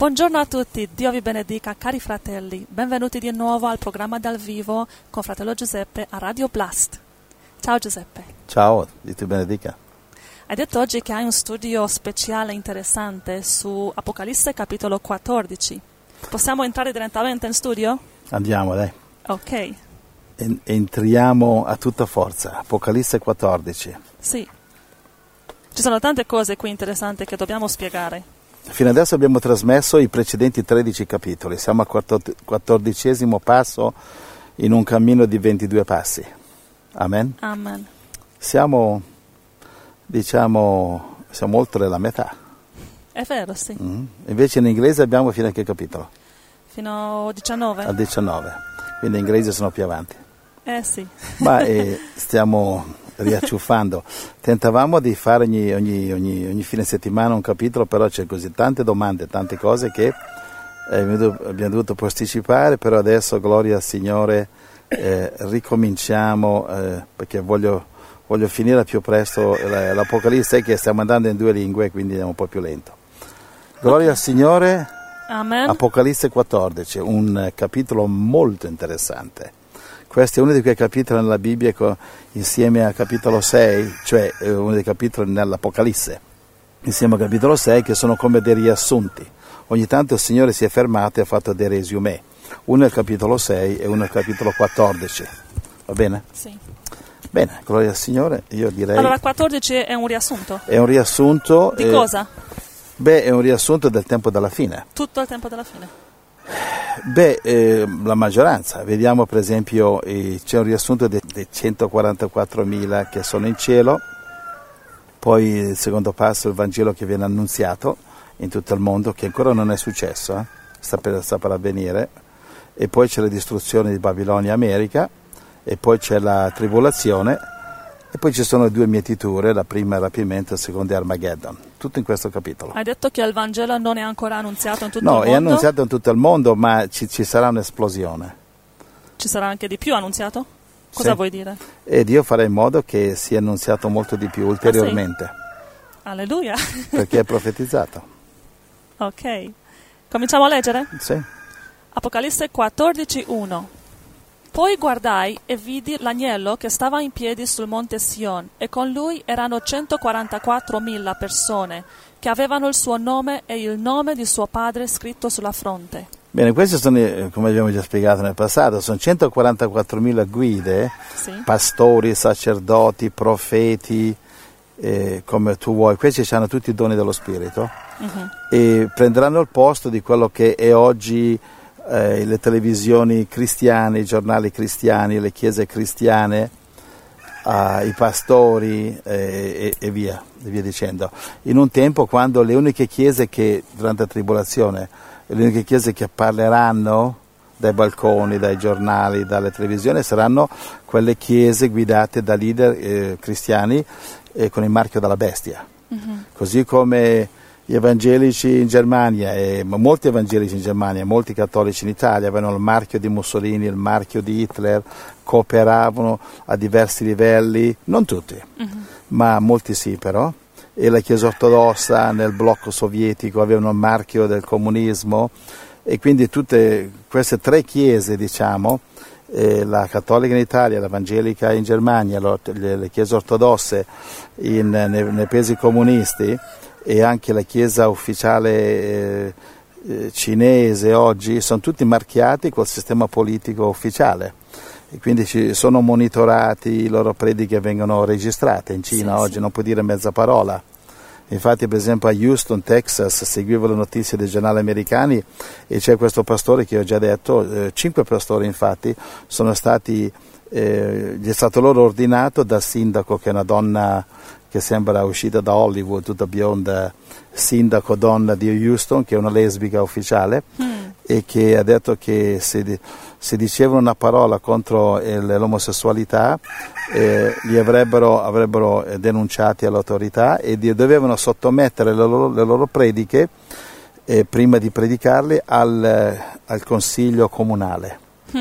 Buongiorno a tutti, Dio vi benedica, cari fratelli. Benvenuti di nuovo al programma dal vivo con fratello Giuseppe a Radio Blast. Ciao Giuseppe. Ciao, Dio ti benedica. Hai detto oggi che hai un studio speciale interessante su Apocalisse capitolo 14. Possiamo entrare direttamente in studio? Andiamo, dai. Ok, En- entriamo a tutta forza. Apocalisse 14. sì. Ci sono tante cose qui interessanti che dobbiamo spiegare. Fino adesso abbiamo trasmesso i precedenti 13 capitoli. Siamo al quattor- quattordicesimo passo in un cammino di 22 passi. Amen. Amen. Siamo, diciamo, siamo oltre la metà. È vero, sì. Mm. Invece in inglese abbiamo fino a che capitolo? Fino a 19? Al 19. Quindi in inglese sono più avanti. Eh sì. Ma eh, stiamo riacciuffando. Tentavamo di fare ogni, ogni- ogni- ogni fine settimana un capitolo, però c'è così tante domande, tante cose che eh, abbiamo dovuto- posticipare, però adesso, gloria al Signore, eh, ricominciamo eh, perché voglio, voglio finire al più presto la- l'Apocalisse che stiamo andando in due lingue, quindi è un po' più lento. Gloria al Signore, Amen. Apocalisse 14, un capitolo molto interessante. Questo è uno di quei capitoli nella Bibbia insieme al capitolo 6, cioè eh, uno dei capitoli nell'Apocalisse, insieme al capitolo 6 che sono come dei riassunti. Ogni tanto il Signore si è fermato e ha fatto dei resumé. Uno è il capitolo 6 e uno è il capitolo 14. Va bene? Sì. Bene, gloria al Signore, io direi... Allora, 14 è un riassunto. È un riassunto... Di eh, cosa? Beh, è un riassunto del tempo della fine. Tutto il tempo della fine. Beh, eh, la maggioranza, vediamo per esempio eh, c'è un riassunto dei, dei 144.000 che sono in cielo, poi il secondo passo il Vangelo che viene annunziato in tutto il mondo, che ancora non è successo, eh, sta, per, sta per avvenire, e poi c'è la distruzione di Babilonia e America, e poi c'è la tribolazione, e poi ci sono due mietiture, la prima è rapimento, la seconda è Armageddon, tutto in questo capitolo. Hai detto che il Vangelo non è ancora annunziato in tutto No, il è mondo? annunziato in tutto il mondo, ma ci, ci sarà un'esplosione. Ci sarà anche di più annunziato? Cosa Sì. vuoi dire? Ed io farei in modo che sia annunziato molto di più ulteriormente, Alleluia. perché è profetizzato. ok. Cominciamo a leggere? Sì. Apocalisse 14:1 Poi guardai e vidi l'agnello che stava in piedi sul monte Sion e con lui erano 144.000 persone che avevano il suo nome e il nome di suo padre scritto sulla fronte. Bene, queste sono, eh, come abbiamo già spiegato nel passato, sono 144.000 guide, Sì? pastori, sacerdoti, profeti, eh, come tu vuoi. Questi hanno tutti i doni dello Spirito Mhm. e prenderanno il posto di quello che è oggi eh, le televisioni cristiane, i giornali cristiani, le chiese cristiane, ah, i pastori eh, e, e via, e via dicendo. In un tempo quando le uniche chiese che durante la tribolazione, le uniche chiese che parleranno dai balconi, dai giornali, dalle televisioni saranno quelle chiese guidate da leader eh, cristiani eh, con il marchio della bestia così come gli evangelici in Germania, e molti evangelici in Germania, molti cattolici in Italia avevano il marchio di Mussolini, il marchio di Hitler, cooperavano a diversi livelli, non tutti, ma molti sì però, e la Chiesa ortodossa nel blocco sovietico avevano il marchio del comunismo e quindi tutte queste tre chiese, diciamo, eh, la cattolica in Italia, l'evangelica in Germania, le chiese ortodosse in- nei, nei paesi comunisti e anche la chiesa ufficiale eh, eh, cinese oggi sono tutti marchiati col sistema politico ufficiale e quindi sono monitorati, i loro prediche vengono registrate in Cina Sì, oggi, sì. non puoi dire mezza parola. Infatti, per esempio, a Houston, Texas, seguivo le notizie dei giornali americani e c'è questo pastore che ho già detto, eh, cinque pastori infatti sono stati, eh, gli è stato loro ordinato dal sindaco che è una donna che sembra uscita da Hollywood, tutta bionda, sindaco donna di Houston, che è una lesbica ufficiale e che ha detto che se, se dicevano una parola contro l'omosessualità eh, li avrebbero, avrebbero denunciati all'autorità e dovevano sottomettere le loro, le loro prediche eh, prima di predicarle al, al consiglio comunale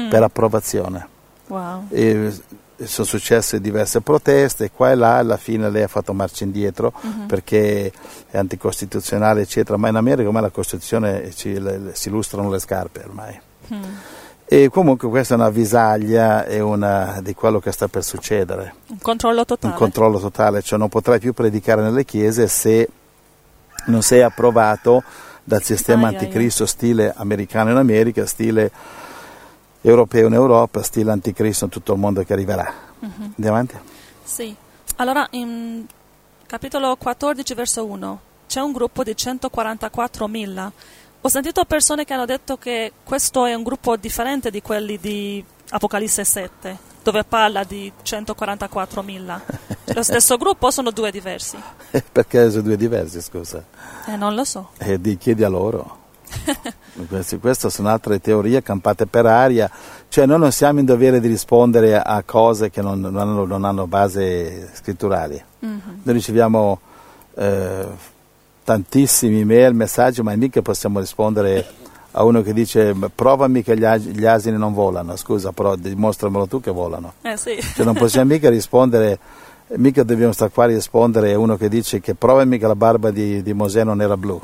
per approvazione. Wow. E sono successe diverse proteste qua e là, alla fine lei ha fatto marcia indietro uh-huh. perché è anticostituzionale, eccetera, ma in America ormai la Costituzione ci, le, si illustrano le scarpe ormai. Uh-huh. E comunque questa è una visaglia è una di quello che sta per succedere. Un controllo totale. Un controllo totale, cioè non potrai più predicare nelle chiese se non sei approvato dal sistema ai, anticristo ai. stile americano in America, stile europeo in Europa, stile anticristo in tutto il mondo che arriverà. Uh-huh. Andiamo avanti? Sì. Allora, in capitolo 14, verso 1, c'è un gruppo di 144.000. Ho sentito persone che hanno detto che questo è un gruppo differente di quelli di Apocalisse 7, dove parla di 144.000. Lo stesso gruppo o sono due diversi? Perché sono due diversi, scusa? Eh, non lo so. E eh, di chiedi a loro. queste, queste sono altre teorie campate per aria, cioè noi non siamo in dovere di rispondere a cose che non, non, hanno, non hanno, base scritturali. Mm-hmm. Noi riceviamo eh, tantissimi mail, messaggi, ma mica possiamo rispondere a uno che dice provami che gli, gli asini non volano, scusa, però dimostramelo tu che volano. Eh sì. cioè, non possiamo mica rispondere, mica dobbiamo stare qua a rispondere a uno che dice che provami che la barba di, di Mosè non era blu.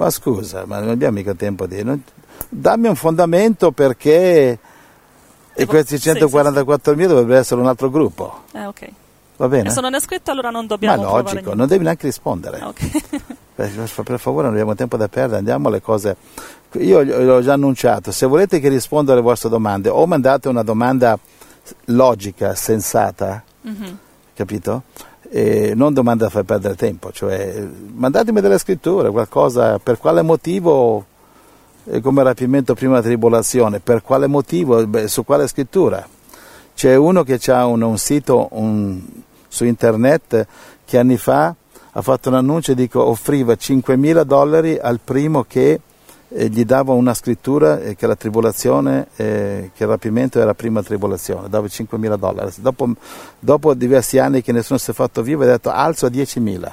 Ma scusa, ma non abbiamo mica tempo di... Non, dammi un fondamento perché... E questi 144.000 sì, sì. dovrebbero essere un altro gruppo. Eh, ok. Va bene? Se non è scritto allora non dobbiamo... Ma logico, non devi neanche rispondere. Okay. per favore non abbiamo tempo da perdere, andiamo alle cose... Io l'ho già annunciato, se volete che risponda alle vostre domande o mandate una domanda logica, sensata, mm-hmm. capito? E non domanda da far perdere tempo, cioè mandatemi delle scritture, qualcosa, per quale motivo, come rapimento prima della tribolazione, per quale motivo, beh, su quale scrittura. C'è uno che ha un, un, sito un, su internet che anni fa ha fatto un annuncio e offriva 5.000 dollari al primo che gli dava una scrittura eh, che la tribolazione, eh, che il rapimento era prima tribolazione, dava 5.000 dollari. Dopo, dopo, diversi anni che nessuno si è fatto vivo, ha detto alzo a 10.000.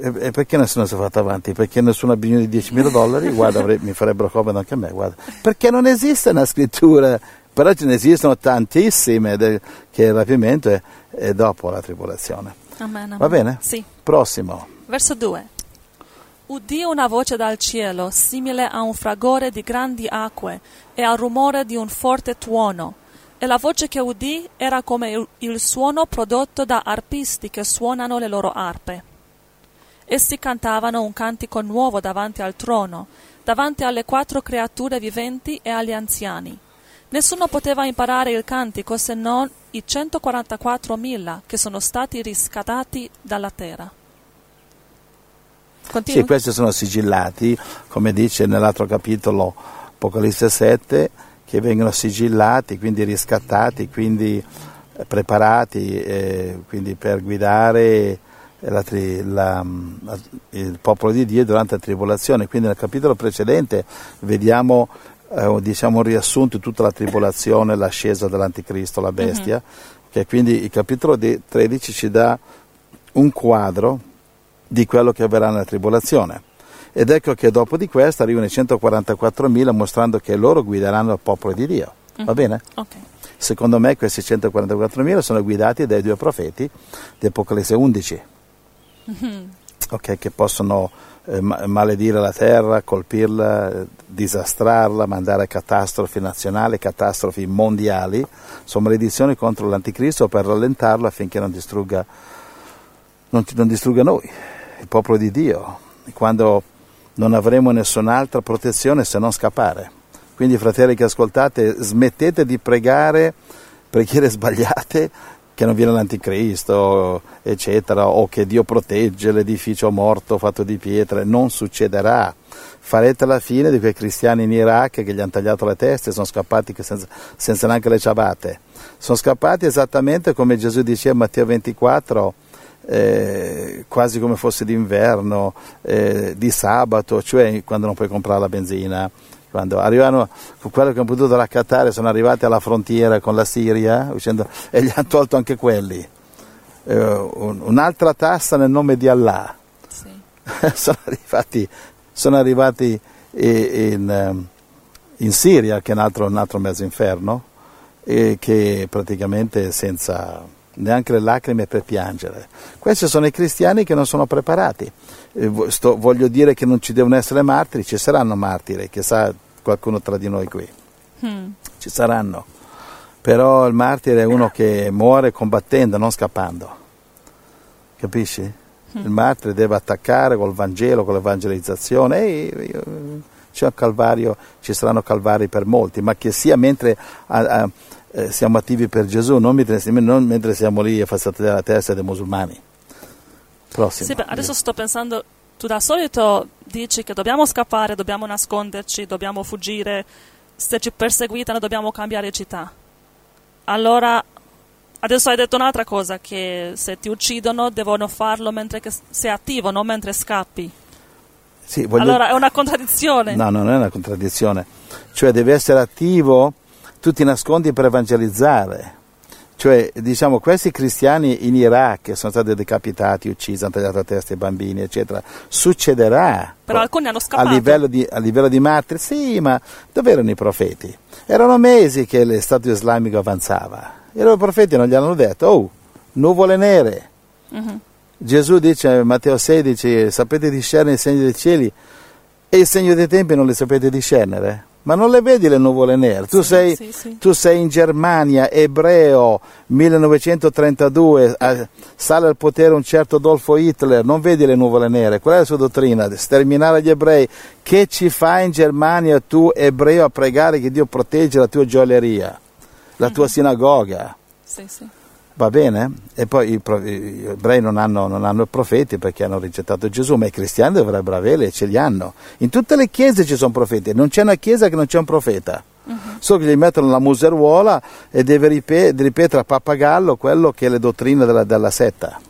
E, e, perché nessuno si è fatto avanti? Perché nessuno ha bisogno di 10.000 dollari? Guarda, avrei, mi farebbero comodo anche a me. Guarda. Perché non esiste una scrittura, però ce ne esistono tantissime del, che il rapimento è, è dopo la tribolazione. Amen, amen. Va bene? Sì. Prossimo. Verso 2. Udì una voce dal cielo, simile a un fragore di grandi acque e al rumore di un forte tuono. E la voce che udì era come il suono prodotto da arpisti che suonano le loro arpe. Essi cantavano un cantico nuovo davanti al trono, davanti alle quattro creature viventi e agli anziani. Nessuno poteva imparare il cantico se non i 144.000 che sono stati riscattati dalla terra. Continua. Sì, questi sono sigillati, come dice nell'altro capitolo Apocalisse 7, che vengono sigillati, quindi riscattati, quindi eh, preparati eh, quindi per guidare la, la, il popolo di Dio durante la tribolazione. Quindi nel capitolo precedente vediamo eh, diciamo un riassunto di tutta la tribolazione, l'ascesa dell'anticristo, la bestia, uh-huh. che quindi il capitolo 13 ci dà un quadro di quello che avverrà nella tribolazione. Ed ecco che dopo di questo arrivano i 144.000 mostrando che loro guideranno il popolo di Dio. Va mm-hmm. bene? Okay. Secondo me questi 144.000 sono guidati dai due profeti di Apocalisse 11, mm-hmm. okay, che possono eh, maledire la terra, colpirla, disastrarla, mandare catastrofi nazionali, catastrofi mondiali, sono maledizioni contro l'anticristo per rallentarlo affinché non distrugga, non, non distrugga noi il popolo di Dio, quando non avremo nessun'altra protezione se non scappare. Quindi fratelli che ascoltate, smettete di pregare preghiere sbagliate che non viene l'anticristo, eccetera, o che Dio protegge l'edificio morto fatto di pietre, non succederà. Farete la fine di quei cristiani in Iraq che gli hanno tagliato le teste e sono scappati senza, senza neanche le ciabatte. Sono scappati esattamente come Gesù diceva in Matteo 24, eh, quasi come fosse d'inverno, eh, di sabato, cioè quando non puoi comprare la benzina. Quando arrivano, quello che hanno potuto raccattare, sono arrivati alla frontiera con la Siria uscendo, e gli hanno tolto anche quelli. Eh, un, un'altra tassa nel nome di Allah. Sì. sono arrivati, sono arrivati in, in, in, Siria, che è un altro, un altro mezzo inferno, e che praticamente senza neanche le lacrime per piangere. Questi sono i cristiani che non sono preparati. Eh, sto, voglio dire che non ci devono essere martiri, ci saranno martiri, che sa qualcuno tra di noi qui. Hmm. Ci saranno. Però il martire è uno che muore combattendo, non scappando. Capisci? Hmm. Il martire deve attaccare col Vangelo, con l'evangelizzazione. E io, c'è un calvario, ci saranno calvari per molti, ma che sia mentre a, a, eh, siamo attivi per Gesù, non mentre, non mentre siamo lì a far saltare la testa dei musulmani. Prossimo. Sì, adesso sto pensando, tu da solito dici che dobbiamo scappare, dobbiamo nasconderci, dobbiamo fuggire, se ci perseguitano dobbiamo cambiare città. Allora, adesso hai detto un'altra cosa, che se ti uccidono devono farlo mentre sei attivo, non mentre scappi. Sì, voglio... Allora è una contraddizione. No, non è una contraddizione. Cioè devi essere attivo, tu ti nascondi per evangelizzare. Cioè, diciamo, questi cristiani in Iraq che sono stati decapitati, uccisi, hanno tagliato la testa ai bambini, eccetera, succederà. Però alcuni hanno scappato. A livello di, a livello di martiri, sì, ma dove erano i profeti? Erano mesi che lo Stato islamico avanzava. E i profeti non gli hanno detto, oh, nuvole nere. Uh-huh. Gesù dice Matteo 16, sapete discernere i segni dei cieli e il segno dei tempi non li sapete discernere? Ma non le vedi le nuvole nere? Tu, sì, sei, sì, sì. tu sei, in Germania, ebreo, 1932, sale al potere un certo Adolfo Hitler, non vedi le nuvole nere? Qual è la sua dottrina? Sterminare gli ebrei. Che ci fai in Germania tu, ebreo, a pregare che Dio protegga la tua gioielleria, la tua mm-hmm. sinagoga? Sì, sì va bene? E poi i, gli ebrei non hanno, non hanno, profeti perché hanno rigettato Gesù, ma i cristiani dovrebbero averli e ce li hanno. In tutte le chiese ci sono profeti, non c'è una chiesa che non c'è un profeta. Uh-huh. Solo che gli mettono la museruola e deve ripetere, ripetere a pappagallo quello che è le dottrine della, della setta.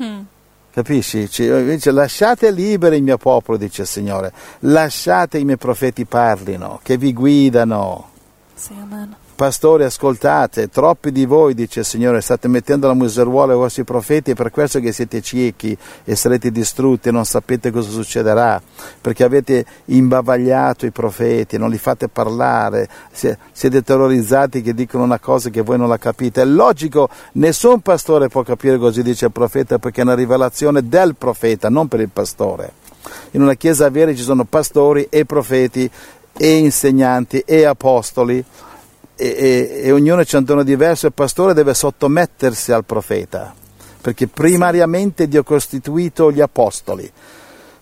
Hmm. Capisci? Dice, lasciate libero il mio popolo, dice il Signore, lasciate i miei profeti parlino, che vi guidano. Sì, amen. Pastori, ascoltate, troppi di voi, dice il Signore, state mettendo la museruola ai vostri profeti, è per questo che siete ciechi e sarete distrutti e non sapete cosa succederà, perché avete imbavagliato i profeti, non li fate parlare, siete terrorizzati che dicono una cosa che voi non la capite. È logico, nessun pastore può capire cosa dice il profeta, perché è una rivelazione del profeta, non per il pastore. In una chiesa vera ci sono pastori e profeti e insegnanti e apostoli e, e, e ognuno c'è un dono diverso il pastore deve sottomettersi al profeta, perché primariamente Dio ha costituito gli apostoli.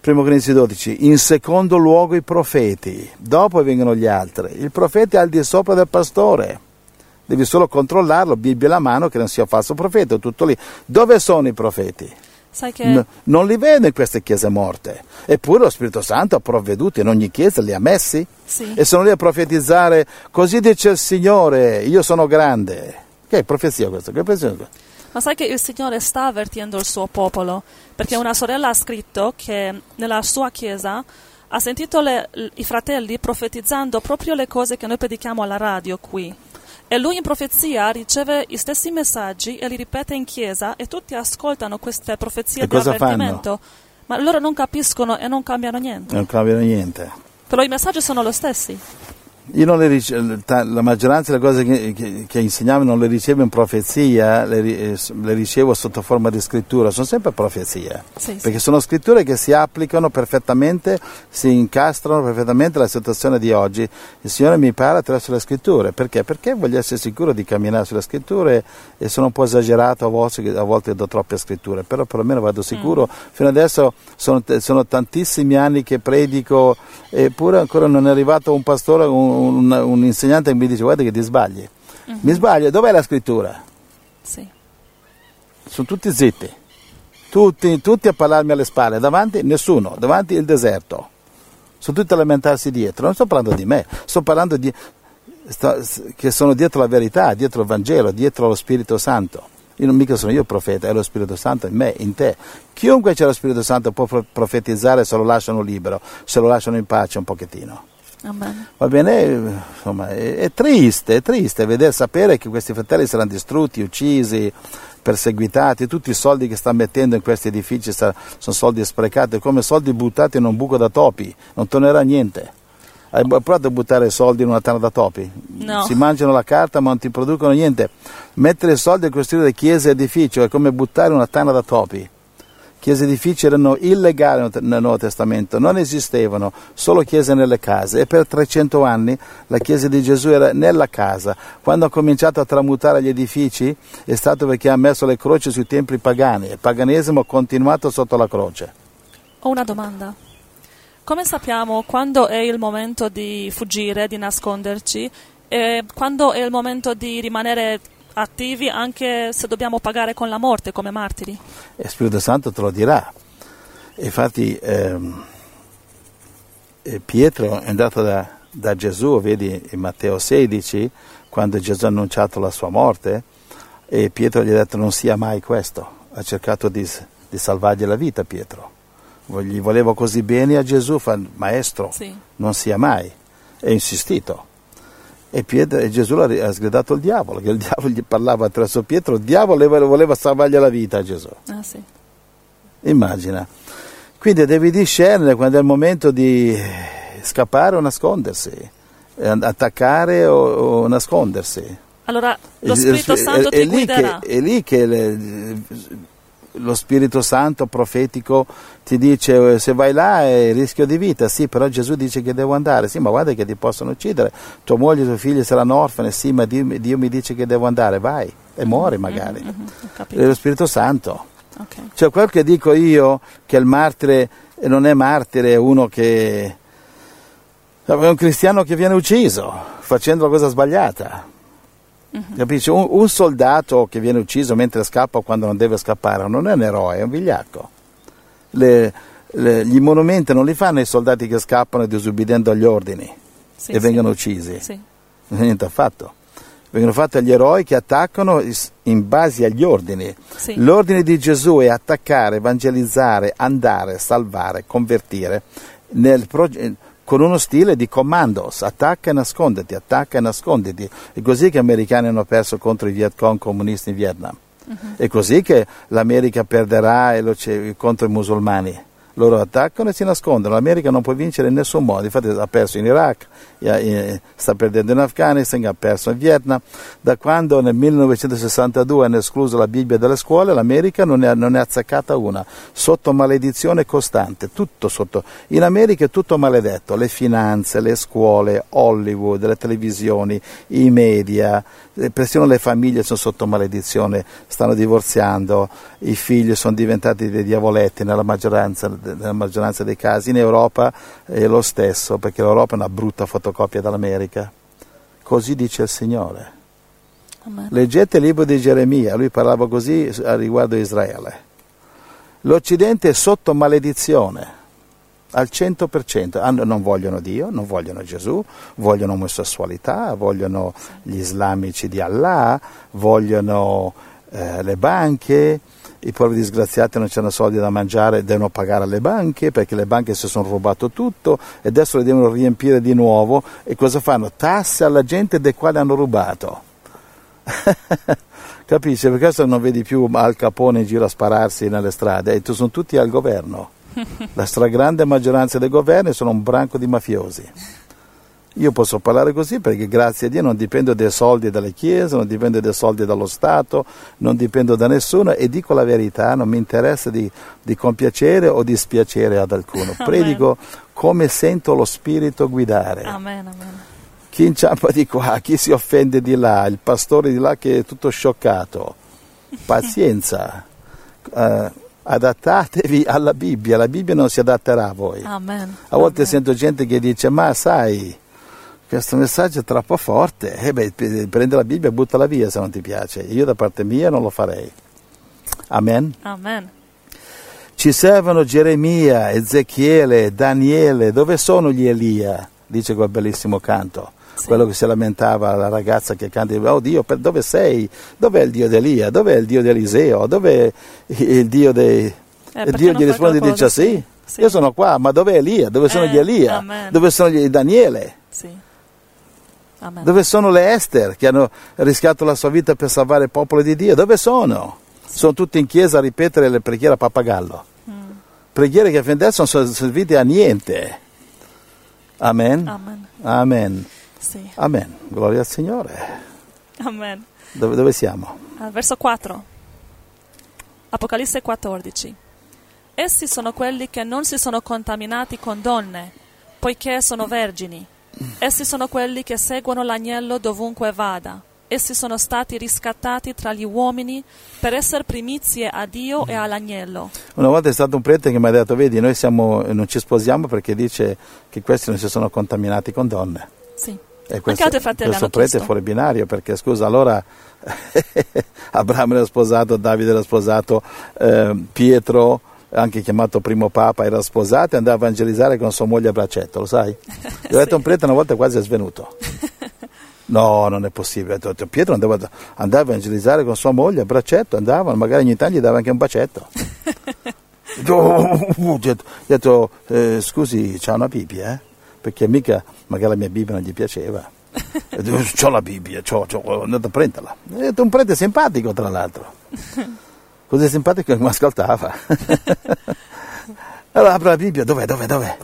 Primo Corinzi 12, in secondo luogo i profeti, dopo vengono gli altri. Il profeta è al di sopra del pastore, devi solo controllarlo, Bibbia alla mano che non sia falso profeta, tutto lì. Dove sono i profeti? Che... N- non li vedo in queste chiese morte. Eppure lo Spirito Santo ha provveduto in ogni chiesa, li ha messi. Sì. E sono lì a profetizzare, così dice il Signore, io sono grande. Che profezia questa? Che profezia? Ma sai che il Signore sta avvertendo il suo popolo? Perché una sorella ha scritto che nella sua chiesa ha sentito le, i fratelli profetizzando proprio le cose che noi predichiamo alla radio qui. E lui in profezia riceve gli stessi messaggi e li ripete in chiesa e tutti ascoltano queste profezie e di avvertimento. Fanno? Ma loro non capiscono e non cambiano niente. Non cambiano niente. Però i messaggi sono lo stessi. Io non le ricevo, la maggioranza delle cose che, che, che insegniamo non le ricevo in profezia, le, eh, le, ricevo sotto forma di scrittura, sono sempre profezie, sì, perché sì. sono scritture che si applicano perfettamente, si incastrano perfettamente alla situazione di oggi. Il Signore mi parla attraverso le scritture, perché? Perché voglio essere sicuro di camminare sulle scritture e sono un po' esagerato a volte, a volte do troppe scritture, però perlomeno vado sicuro. Mm. Fino adesso sono, sono, tantissimi anni che predico, eppure ancora non è arrivato un pastore, un, un, un, insegnante mi dice guarda che ti sbagli. Uh-huh. Mi sbaglio, dov'è la scrittura? Sì. Sono tutti zitti, tutti, tutti a parlarmi alle spalle, davanti nessuno, davanti il deserto. Sono tutti a lamentarsi dietro, non sto parlando di me, sto parlando di, sto, che sono dietro la verità, dietro il Vangelo, dietro lo Spirito Santo. Io non mica sono io profeta, è lo Spirito Santo in me, in te. Chiunque c'è lo Spirito Santo può profetizzare se lo lasciano libero, se lo lasciano in pace un pochettino. Va bene, insomma, è, è, triste, è triste vedere, sapere che questi fratelli saranno distrutti, uccisi, perseguitati, tutti i soldi che stanno mettendo in questi edifici sono soldi sprecati, come soldi buttati in un buco da topi, non tornerà niente. Hai provato a buttare soldi in una tana da topi? No. Si mangiano la carta ma non ti producono niente. Mettere soldi a costruire chiese e edifici è come buttare una tana da topi. Chiese edifici erano illegali nel Nuovo Testamento, non esistevano, solo chiese nelle case e per 300 anni la Chiesa di Gesù era nella casa. Quando ha cominciato a tramutare gli edifici è stato perché ha messo le croci sui templi pagani il paganesimo ha continuato sotto la croce. Ho una domanda. Come sappiamo quando è il momento di fuggire, di nasconderci e quando è il momento di rimanere attivi anche se dobbiamo pagare con la morte come martiri? E Spirito Santo te lo dirà. Infatti ehm, eh, Pietro è andato da, da Gesù, vedi in Matteo 16, quando Gesù ha annunciato la sua morte, e Pietro gli ha detto non sia mai questo, ha cercato di, di salvargli la vita Pietro. Gli volevo così bene a Gesù, fa, maestro, Sì. non sia mai, e insistito. E, Pietro, e Gesù ha sgridato il diavolo, che il diavolo gli parlava attraverso Pietro, il diavolo voleva, salvargli la vita a Gesù. Ah, sì. Immagina. Quindi devi discernere quando è il momento di scappare o nascondersi, attaccare o, o nascondersi. Allora lo Spirito Santo è, ti lì che, guiderà. è lì che le- lo Spirito Santo profetico ti dice eh, se vai là è rischio di vita, sì, però Gesù dice che devo andare, sì, ma guarda che ti possono uccidere, tua moglie e i tuoi figli saranno orfani, sì, ma Dio, Dio mi dice che devo andare, vai e muori magari. Mhm, ho È lo Spirito Santo. Ok. Cioè quel che dico io che il martire non è martire, è uno che è un cristiano che viene ucciso facendo la cosa sbagliata. Capisci? Un, un soldato che viene ucciso mentre scappa o quando non deve scappare non è un eroe, è un vigliacco. Le- le- gli monumenti non li fanno i soldati che scappano disubbidendo agli ordini Sì, e sì. vengono uccisi. Sì. Niente affatto. Vengono fatti agli eroi che attaccano in base agli ordini. L'ordine di Gesù è attaccare, evangelizzare, andare, salvare, convertire nel con uno stile di commandos, attacca e nasconditi, attacca e nasconditi. È così che gli americani hanno perso contro i Viet Cong comunisti in Vietnam. È così che l'America perderà contro i musulmani. Loro attaccano e si nascondono. L'America non può vincere in nessun modo. Infatti ha perso in Iraq, sta perdendo in Afghanistan, ha perso in Vietnam. Da quando nel 1962 hanno escluso la Bibbia dalle scuole, l'America non ne ha, non ne ha azzeccata una. Sotto maledizione costante, tutto sotto. In America è tutto maledetto. Le finanze, le scuole, Hollywood, le televisioni, i media, eh, persino le famiglie sono sotto maledizione, stanno divorziando, i figli sono diventati dei diavoletti nella maggioranza, nella maggioranza dei casi. In Europa è lo stesso, perché l'Europa è una brutta fotocopia dell'America. Così dice il Signore. Amen. Leggete il libro di Geremia, lui parlava così riguardo a Israele. L'Occidente è sotto maledizione al 100%, Hanno- non vogliono Dio, non vogliono Gesù, vogliono omosessualità, vogliono gli islamici di Allah, vogliono eh, le banche, i poveri disgraziati non hanno soldi da mangiare, devono pagare alle banche perché le banche si sono rubato tutto e adesso le devono riempire di nuovo e cosa fanno? Tasse alla gente dei quali hanno rubato. Capisci? Per questo non vedi più Al Capone in giro a spararsi nelle strade, e tu sono tutti al governo. La stragrande maggioranza dei governi sono un branco di mafiosi. Io posso parlare così perché grazie a Dio non dipendo dai soldi dalle chiese, non dipendo dai soldi dallo Stato, non dipendo da nessuno e dico la verità, non mi interessa di, di compiacere o dispiacere ad alcuno. Predico come sento lo Spirito guidare Amen, amen. chi inciampa di qua, chi si offende di là, il pastore di là che è tutto scioccato. Pazienza, Eh, adattatevi alla Bibbia, la Bibbia non si adatterà a voi. Amen. A volte Amen. sento gente che dice, ma sai, questo messaggio è troppo forte, eh beh, p- prende la Bibbia e buttala via se non ti piace. Io da parte mia non lo farei. Amen. Amen. Ci servono Geremia, Ezechiele, Daniele, dove sono gli Elia? Dice quel bellissimo canto. Sì. Quello che si lamentava la ragazza che canta, oh Dio, per dove sei? Dov'è il Dio di Elia? Dov'è il Dio di Eliseo? Dov'è il Dio dei... Eh, e Dio gli risponde e dice sì, Sì. io sono qua, ma dov'è Elia? Dove sono Eh, gli Elia? amen. Dove sono gli Daniele? Sì. Amen. Dove sono le Esther che hanno rischiato la sua vita per salvare il popolo di Dio? Dove sono? Sono tutti in chiesa a ripetere le preghiere a pappagallo. Mm. Preghiere che fino adesso non sono servite a niente. Amen. Amen. Amen. Sì. Amen. Gloria al Signore. Amen. Dove, dove siamo? Al verso 4. Apocalisse 14. Essi sono quelli che non si sono contaminati con donne, poiché sono vergini. Essi sono quelli che seguono l'agnello dovunque vada. Essi sono stati riscattati tra gli uomini per essere primizie a Dio e all'agnello. Una volta è stato un prete che mi ha detto, vedi, noi siamo, non ci sposiamo perché dice che questi non si sono contaminati con donne. Sì. E Anche altri fratelli questo prete chiesto. è fuori binario perché scusa allora Abramo era sposato, Davide era sposato, eh, Pietro anche chiamato primo papa era sposato e andava a evangelizzare con sua moglie a braccetto, lo sai? Gli ho detto a un prete una volta quasi è svenuto. No, non è possibile. Pietro andava, andava a evangelizzare con sua moglie a braccetto, andavano, magari ogni tanto gli dava anche un bacetto. Gli ho detto, eh, scusi, c'ha una Bibbia, eh? Perché mica, magari la mia Bibbia non gli piaceva. Ho la Bibbia, c'ho, c'ho, ho andato a prenderla. Ho detto, un prete simpatico, tra l'altro. Così simpatico che mi ascoltava. allora apro la Bibbia, dov'è, dov'è, dov'è?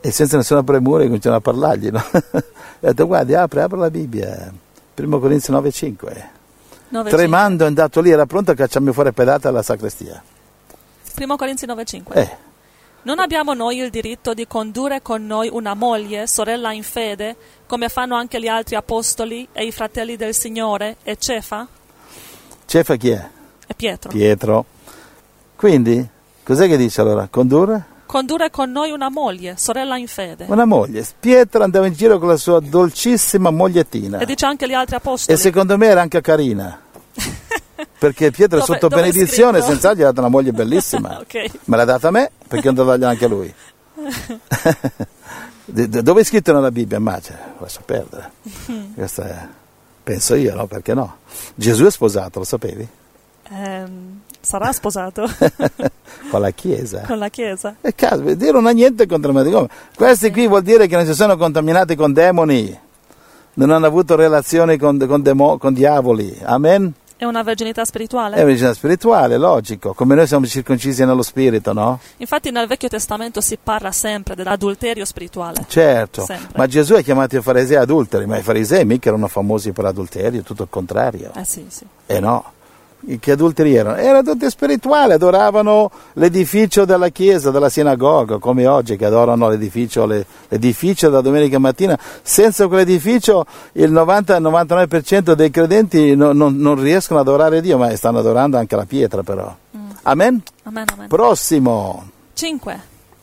E senza nessuna premura cominciano a parlargli, no? Ho detto, guardi, apri, apri la Bibbia. 1 Corinzi 9,5. 9, Tremando è andato lì, era pronto a cacciarmi fuori a pedate alla sacrestia. 1 Corinzi 9,5. Eh, Non abbiamo noi il diritto di condurre con noi una moglie, sorella in fede, come fanno anche gli altri apostoli e i fratelli del Signore, e Cefa Cefa chi è? E Pietro. Pietro. Quindi, cos'è che dice allora? Condurre? Condurre con noi una moglie, sorella in fede. Una moglie. Pietro andava in giro con la sua dolcissima mogliettina. E dice anche gli altri E apostoli. secondo me era anche carina. Perché Pietro è Dove- sotto dove è benedizione, senz'altro gli ha dato una moglie bellissima. Ok. Me l'ha data a me perché dargliela anche a lui. Dove è scritto nella Bibbia? Ma cioè, lascia perdere. Questa è, penso io, no? Perché no? Gesù è sposato, lo sapevi? Ehm, sarà sposato Con la Chiesa. con la Chiesa. E caso, Dio non ha niente contro me. Dico, Questi qui vuol dire che non si sono contaminati con demoni, non hanno avuto relazioni con, con demo- con diavoli. Amen? È una verginità spirituale. È medicina spirituale, logico, come noi siamo circoncisi nello spirito, no? Infatti nel Vecchio Testamento si parla sempre dell'adulterio spirituale. Certo, Sempre. ma Gesù ha chiamato i farisei adulteri, ma i farisei mica erano famosi per adulterio, tutto il contrario. Eh sì, sì. E no, che adulteri erano? Erano tutti spirituali, adoravano l'edificio della chiesa, della sinagoga, come oggi che adorano l'edificio, le- l'edificio della domenica mattina. Senza quell'edificio il 90-99% dei credenti no- non- non riescono ad adorare Dio, ma stanno adorando anche la pietra però. Amen? Amen, amen. Prossimo. 5.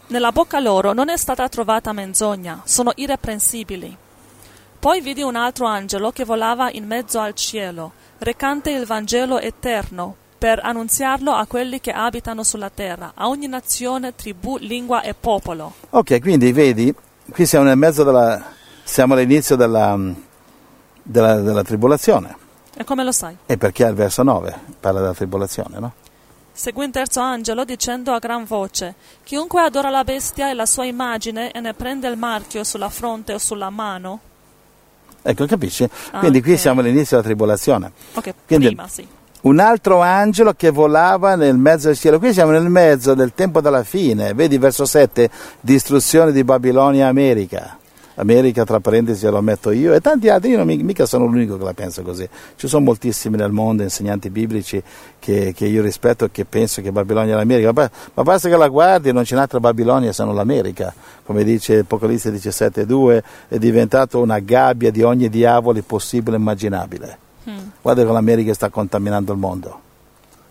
Nella bocca loro non è stata trovata menzogna, sono irreprensibili. Poi vidi un altro angelo che volava in mezzo al cielo, recante il Vangelo eterno, per annunziarlo a quelli che abitano sulla terra, a ogni nazione, tribù, lingua e popolo. Ok, quindi vedi, qui siamo nel mezzo della, siamo all'inizio della, della, della tribolazione. E come lo sai? E perché al verso 9 parla della tribolazione, no? Seguì un terzo angelo dicendo a gran voce: Chiunque adora la bestia e la sua immagine e ne prende il marchio sulla fronte o sulla mano. Ecco, capisci? Ah, Quindi qui siamo all'inizio della tribolazione. Ok, Quindi- prima sì. Un altro angelo che volava nel mezzo del cielo. Qui siamo nel mezzo del tempo della fine. Vedi verso 7, distruzione di Babilonia America. America, tra parentesi, lo metto io e tanti altri, io non mi- mica sono l'unico che la pensa così. Ci sono moltissimi nel mondo, insegnanti biblici, che, che io rispetto e che penso che Babilonia è l'America. Ma, ma basta che la guardi, non c'è un'altra Babilonia se non l'America. Come dice Apocalisse 17,2, è diventato una gabbia di ogni diavolo possibile e immaginabile. Mm. Guarda che l'America sta contaminando il mondo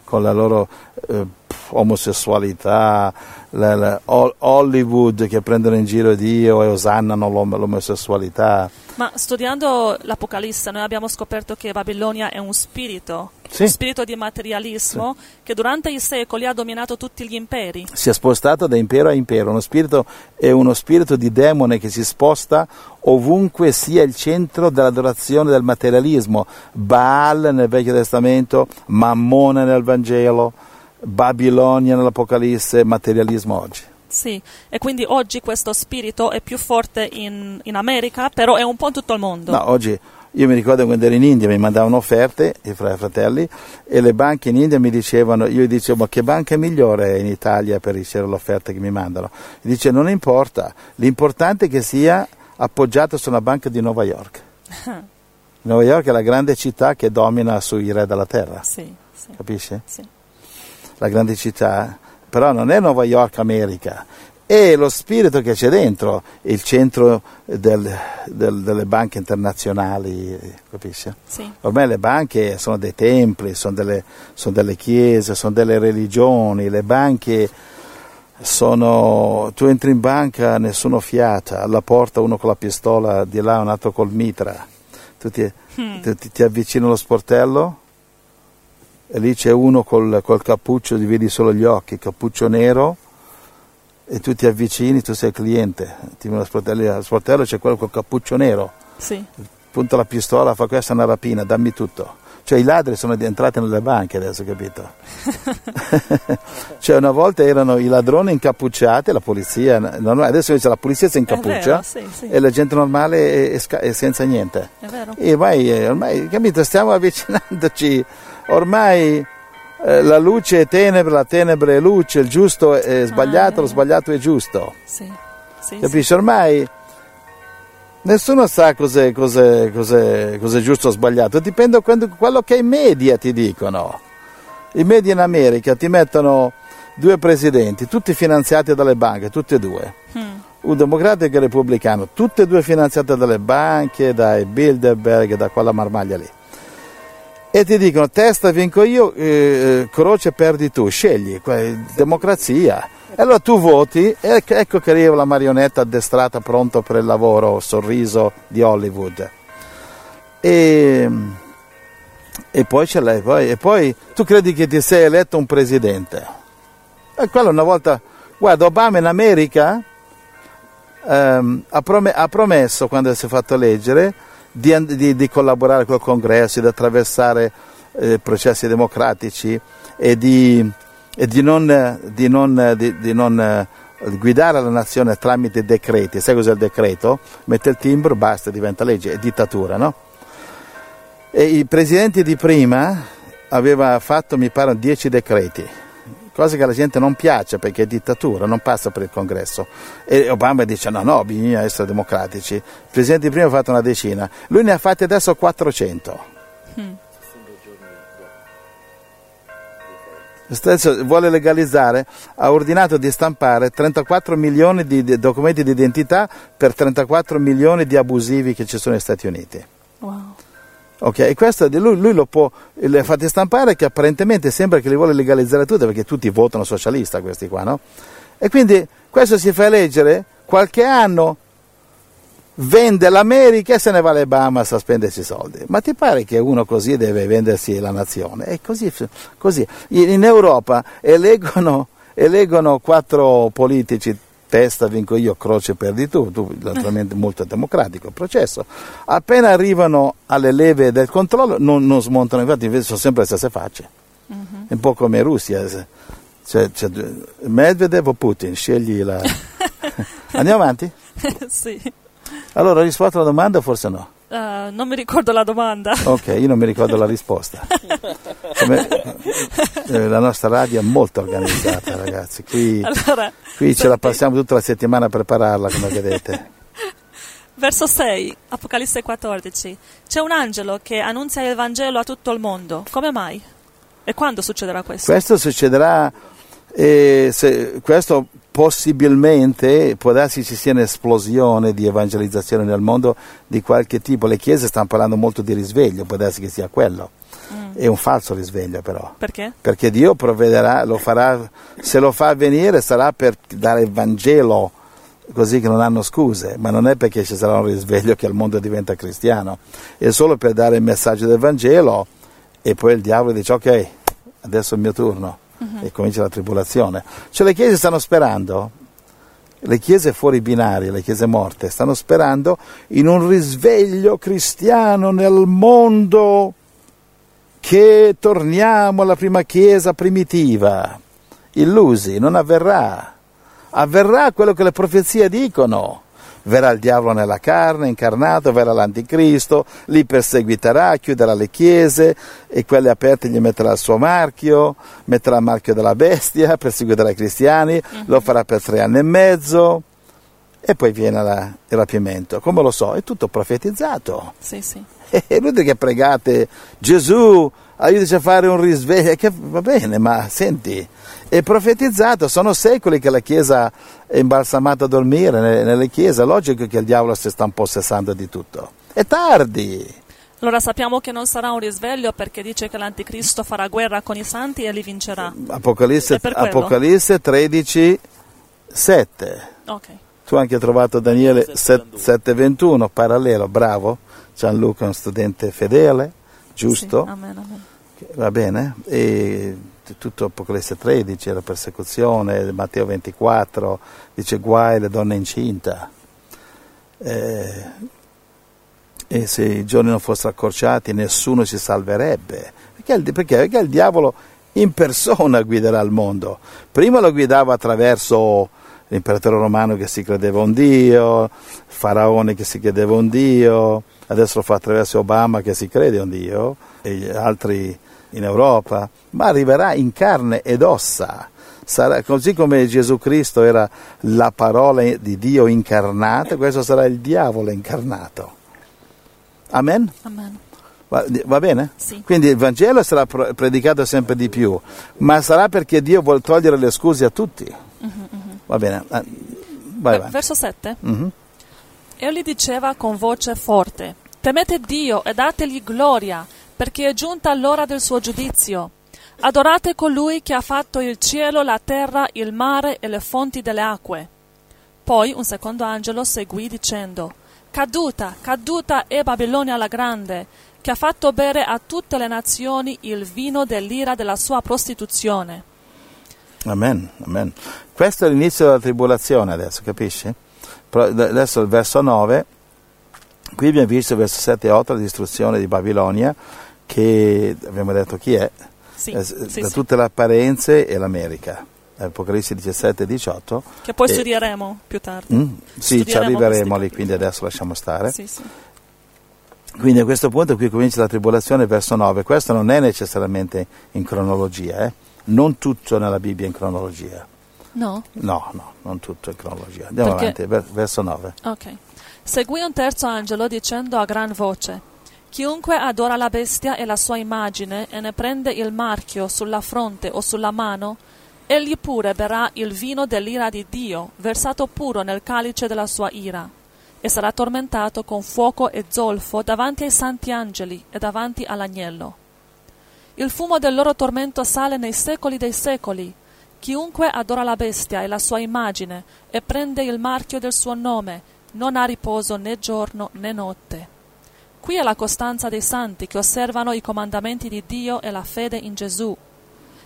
con la loro eh, omosessualità, la- la- Hol- Hollywood che prendono in giro Dio e osannano l'om- l'omosessualità. Ma studiando l'Apocalisse noi abbiamo scoperto che Babilonia è un spirito, Sì. un spirito di materialismo che durante i secoli ha dominato tutti gli imperi. Si è spostato da impero a impero, uno spirito è uno spirito di demone che si sposta ovunque sia il centro dell'adorazione del materialismo. Baal nel Vecchio Testamento, Mammone nel Vangelo, Babilonia nell'Apocalisse, materialismo oggi. Sì, e quindi oggi questo spirito è più forte in, in America, però è un po' in tutto il mondo. No, oggi, Io mi ricordo quando ero in India mi mandavano offerte, i fratelli, e le banche in India mi dicevano, io gli dicevo ma che banca è migliore in Italia per ricevere l'offerta che mi mandano? Mi dice non importa, l'importante è che sia appoggiato su una banca di New York. New York è la grande città che domina sui re della terra. Sì, sì. Capisci? Sì. La grande città, però non è New York America, è lo spirito che c'è dentro, il centro del, del, delle banche internazionali, capisci? Sì. Ormai le banche sono dei templi, sono delle, sono delle chiese, sono delle religioni, le banche sono, tu entri in banca, nessuno fiata, alla porta uno con la pistola, di là un altro col mitra, tu ti, Mm. ti, ti avvicini allo sportello e lì c'è uno col, col cappuccio, ti vedi solo gli occhi, cappuccio nero e tu ti avvicini, tu sei il cliente, ti viene sportello, allo sportello c'è quello col cappuccio nero, Sì. punta la pistola, fa questa è una rapina, dammi tutto. Cioè i ladri sono entrati nelle banche adesso, capito? cioè una volta erano i ladroni incappucciati, la polizia, adesso invece la polizia si incappuccia vero, sì, sì. e la gente normale è, è è senza niente. È vero. E ormai, eh, ormai, capito, stiamo avvicinandoci, ormai eh, la luce è tenebra, la tenebra è luce, il giusto è sbagliato, Ah, lo eh. sbagliato è giusto. Sì. Sì, sì. Capisci? Ormai nessuno sa cos'è, cos'è, cos'è, cos'è giusto o sbagliato, dipende da quello che i media ti dicono. I media in America ti mettono due presidenti, tutti finanziati dalle banche, tutti e due, Mm. un democratico e un repubblicano, tutti e due finanziati dalle banche, dai Bilderberg, da quella marmaglia lì. E ti dicono testa vinco io, eh, croce perdi tu, scegli, que- democrazia. E allora tu voti, e ec- ecco che arriva la marionetta addestrata pronto per il lavoro, sorriso di Hollywood. E, e poi c'è lei, poi, e poi tu credi che ti sei eletto un presidente. E quello una volta, guarda, Obama in America ehm, ha promesso, quando si è fatto eleggere, di, di- di collaborare col congresso, di attraversare eh, processi democratici e di, e di non, non- non, eh, guidare la nazione tramite decreti. Sai cos'è il decreto? Mette il timbro, basta, diventa legge, è dittatura, no? E i presidenti di prima aveva fatto, mi pare, 10 decreti, cosa che alla gente non piace perché è dittatura, non passa per il congresso. E Obama dice no, no, bisogna essere democratici. Il presidente di prima ha fatto una decina, lui ne ha fatti adesso 400. Mm. Stesso vuole legalizzare, ha ordinato di stampare 34 milioni di di documenti di identità per 34 milioni di abusivi che ci sono negli Stati Uniti. Wow. Ok, e questo lui, lui lo può, le fatti stampare che apparentemente sembra che li vuole legalizzare tutte perché tutti votano socialista questi qua, no? E quindi questo si fa eleggere qualche anno, vende l'America e se ne va alle Bahamas a spendersi soldi. Ma ti pare che uno così deve vendersi la nazione? E così, così. In Europa eleggono, eleggono quattro politici, testa vinco io, croce perdi tu, tu naturalmente molto democratico il processo. Appena arrivano alle leve del controllo non, non smontano, infatti invece sono sempre le stesse facce. È un po' come Russia, c'è, c'è Medvedev o Putin, scegli la... Andiamo avanti? sì. Allora, ho risposto alla domanda forse no? Eh, non mi ricordo la domanda. Ok, io non mi ricordo la risposta. Come- eh, la nostra radio è molto organizzata, ragazzi. Qui, Allora, qui ce la passiamo tutta la settimana a prepararla, come vedete. Verso 6, Apocalisse 14. C'è un angelo che annunzia il Vangelo a tutto il mondo. Come mai? E quando succederà questo? Questo succederà, eh, se- questo possibilmente può darsi ci sia un'esplosione di evangelizzazione nel mondo di qualche tipo. Le chiese stanno parlando molto di risveglio, può darsi che sia quello. Mm. È un falso risveglio però. Perché? perché Dio provvederà, lo farà, se lo fa avvenire sarà per dare il Vangelo così che non hanno scuse, ma non è perché ci sarà un risveglio che il mondo diventa cristiano, è solo per dare il messaggio del Vangelo e poi il diavolo dice ok, adesso è il mio turno e comincia la tribolazione. Cioè le chiese stanno sperando, le chiese fuori binarie, le chiese morte, stanno sperando in un risveglio cristiano nel mondo che torniamo alla prima chiesa primitiva. Illusi, non avverrà. Avverrà quello che le profezie dicono. Verrà il diavolo nella carne, incarnato, verrà l'anticristo, li perseguiterà, chiuderà le chiese e quelle aperte gli metterà il suo marchio, metterà il marchio della bestia, perseguiterà i cristiani, uh-huh. lo farà per tre anni e mezzo e poi viene la, il rapimento. Come lo so? È tutto profetizzato. Sì, sì. È inutile che pregate Gesù, aiutaci a fare un risveglio, che va bene, ma senti, è profetizzato, sono secoli che la Chiesa è imbalsamata a dormire nelle, chiese, è logico che il diavolo si sta impossessando di tutto. È tardi. Allora sappiamo che non sarà un risveglio perché dice che l'anticristo farà guerra con i santi e li vincerà. Apocalisse, Apocalisse 13, 7. Ok. Tu hai anche trovato Daniele 7,21, parallelo, bravo. Gianluca è un studente fedele, giusto? Sì, amen, amen. Va bene? E tutto Apocalisse 13, la persecuzione, Matteo 24, dice guai le donne incinta. Eh, e se i giorni non fossero accorciati nessuno si salverebbe. Perché, perché? perché il diavolo in persona guiderà il mondo. Prima lo guidava attraverso l'imperatore romano che si credeva un dio, il faraone che si credeva un dio, adesso lo fa attraverso Obama che si crede un dio, e gli altri in Europa, ma arriverà in carne ed ossa. Sarà, così come Gesù Cristo era la parola di Dio incarnata, questo sarà il diavolo incarnato. Amen? Amen. Va, va, bene? Sì. Quindi il Vangelo sarà predicato sempre di più, ma sarà perché Dio vuole togliere le scuse a tutti. Uh-huh, uh-huh. Va bene? Ah, vai Beh, verso 7. Uh-huh. Egli diceva con voce forte, temete Dio e dategli gloria, perché è giunta l'ora del suo giudizio. Adorate colui che ha fatto il cielo, la terra, il mare e le fonti delle acque. Poi un secondo angelo seguì dicendo, Caduta, caduta è Babilonia la grande, che ha fatto bere a tutte le nazioni il vino dell'ira della sua prostituzione. Amen, amen. Questo è l'inizio della tribolazione adesso, capisci? Adesso il verso 9, qui abbiamo visto il verso 7 e 8, la distruzione di Babilonia, che abbiamo detto chi è, sì, eh, sì, da sì. tutte le apparenze e l'America. Apocalisse 17 e 18. Che poi E- studieremo più tardi. Mm? Sì, ci Studieremo arriveremo questi lì, quindi adesso lasciamo stare. Sì, sì. Quindi a questo punto qui comincia la tribolazione, verso 9. Questo non è necessariamente in cronologia, eh? non tutto nella Bibbia è in cronologia. No? No, no, non tutto è cronologia. Andiamo Perché- avanti, ver- verso 9. Ok. Seguì un terzo angelo dicendo a gran voce: Chiunque adora la bestia e la sua immagine e ne prende il marchio sulla fronte o sulla mano, egli pure berrà il vino dell'ira di Dio, versato puro nel calice della sua ira, e sarà tormentato con fuoco e zolfo davanti ai santi angeli e davanti all'agnello. Il fumo del loro tormento sale nei secoli dei secoli. Chiunque adora la bestia e la sua immagine e prende il marchio del suo nome non ha riposo né giorno né notte. Qui è la costanza dei santi che osservano i comandamenti di Dio e la fede in Gesù.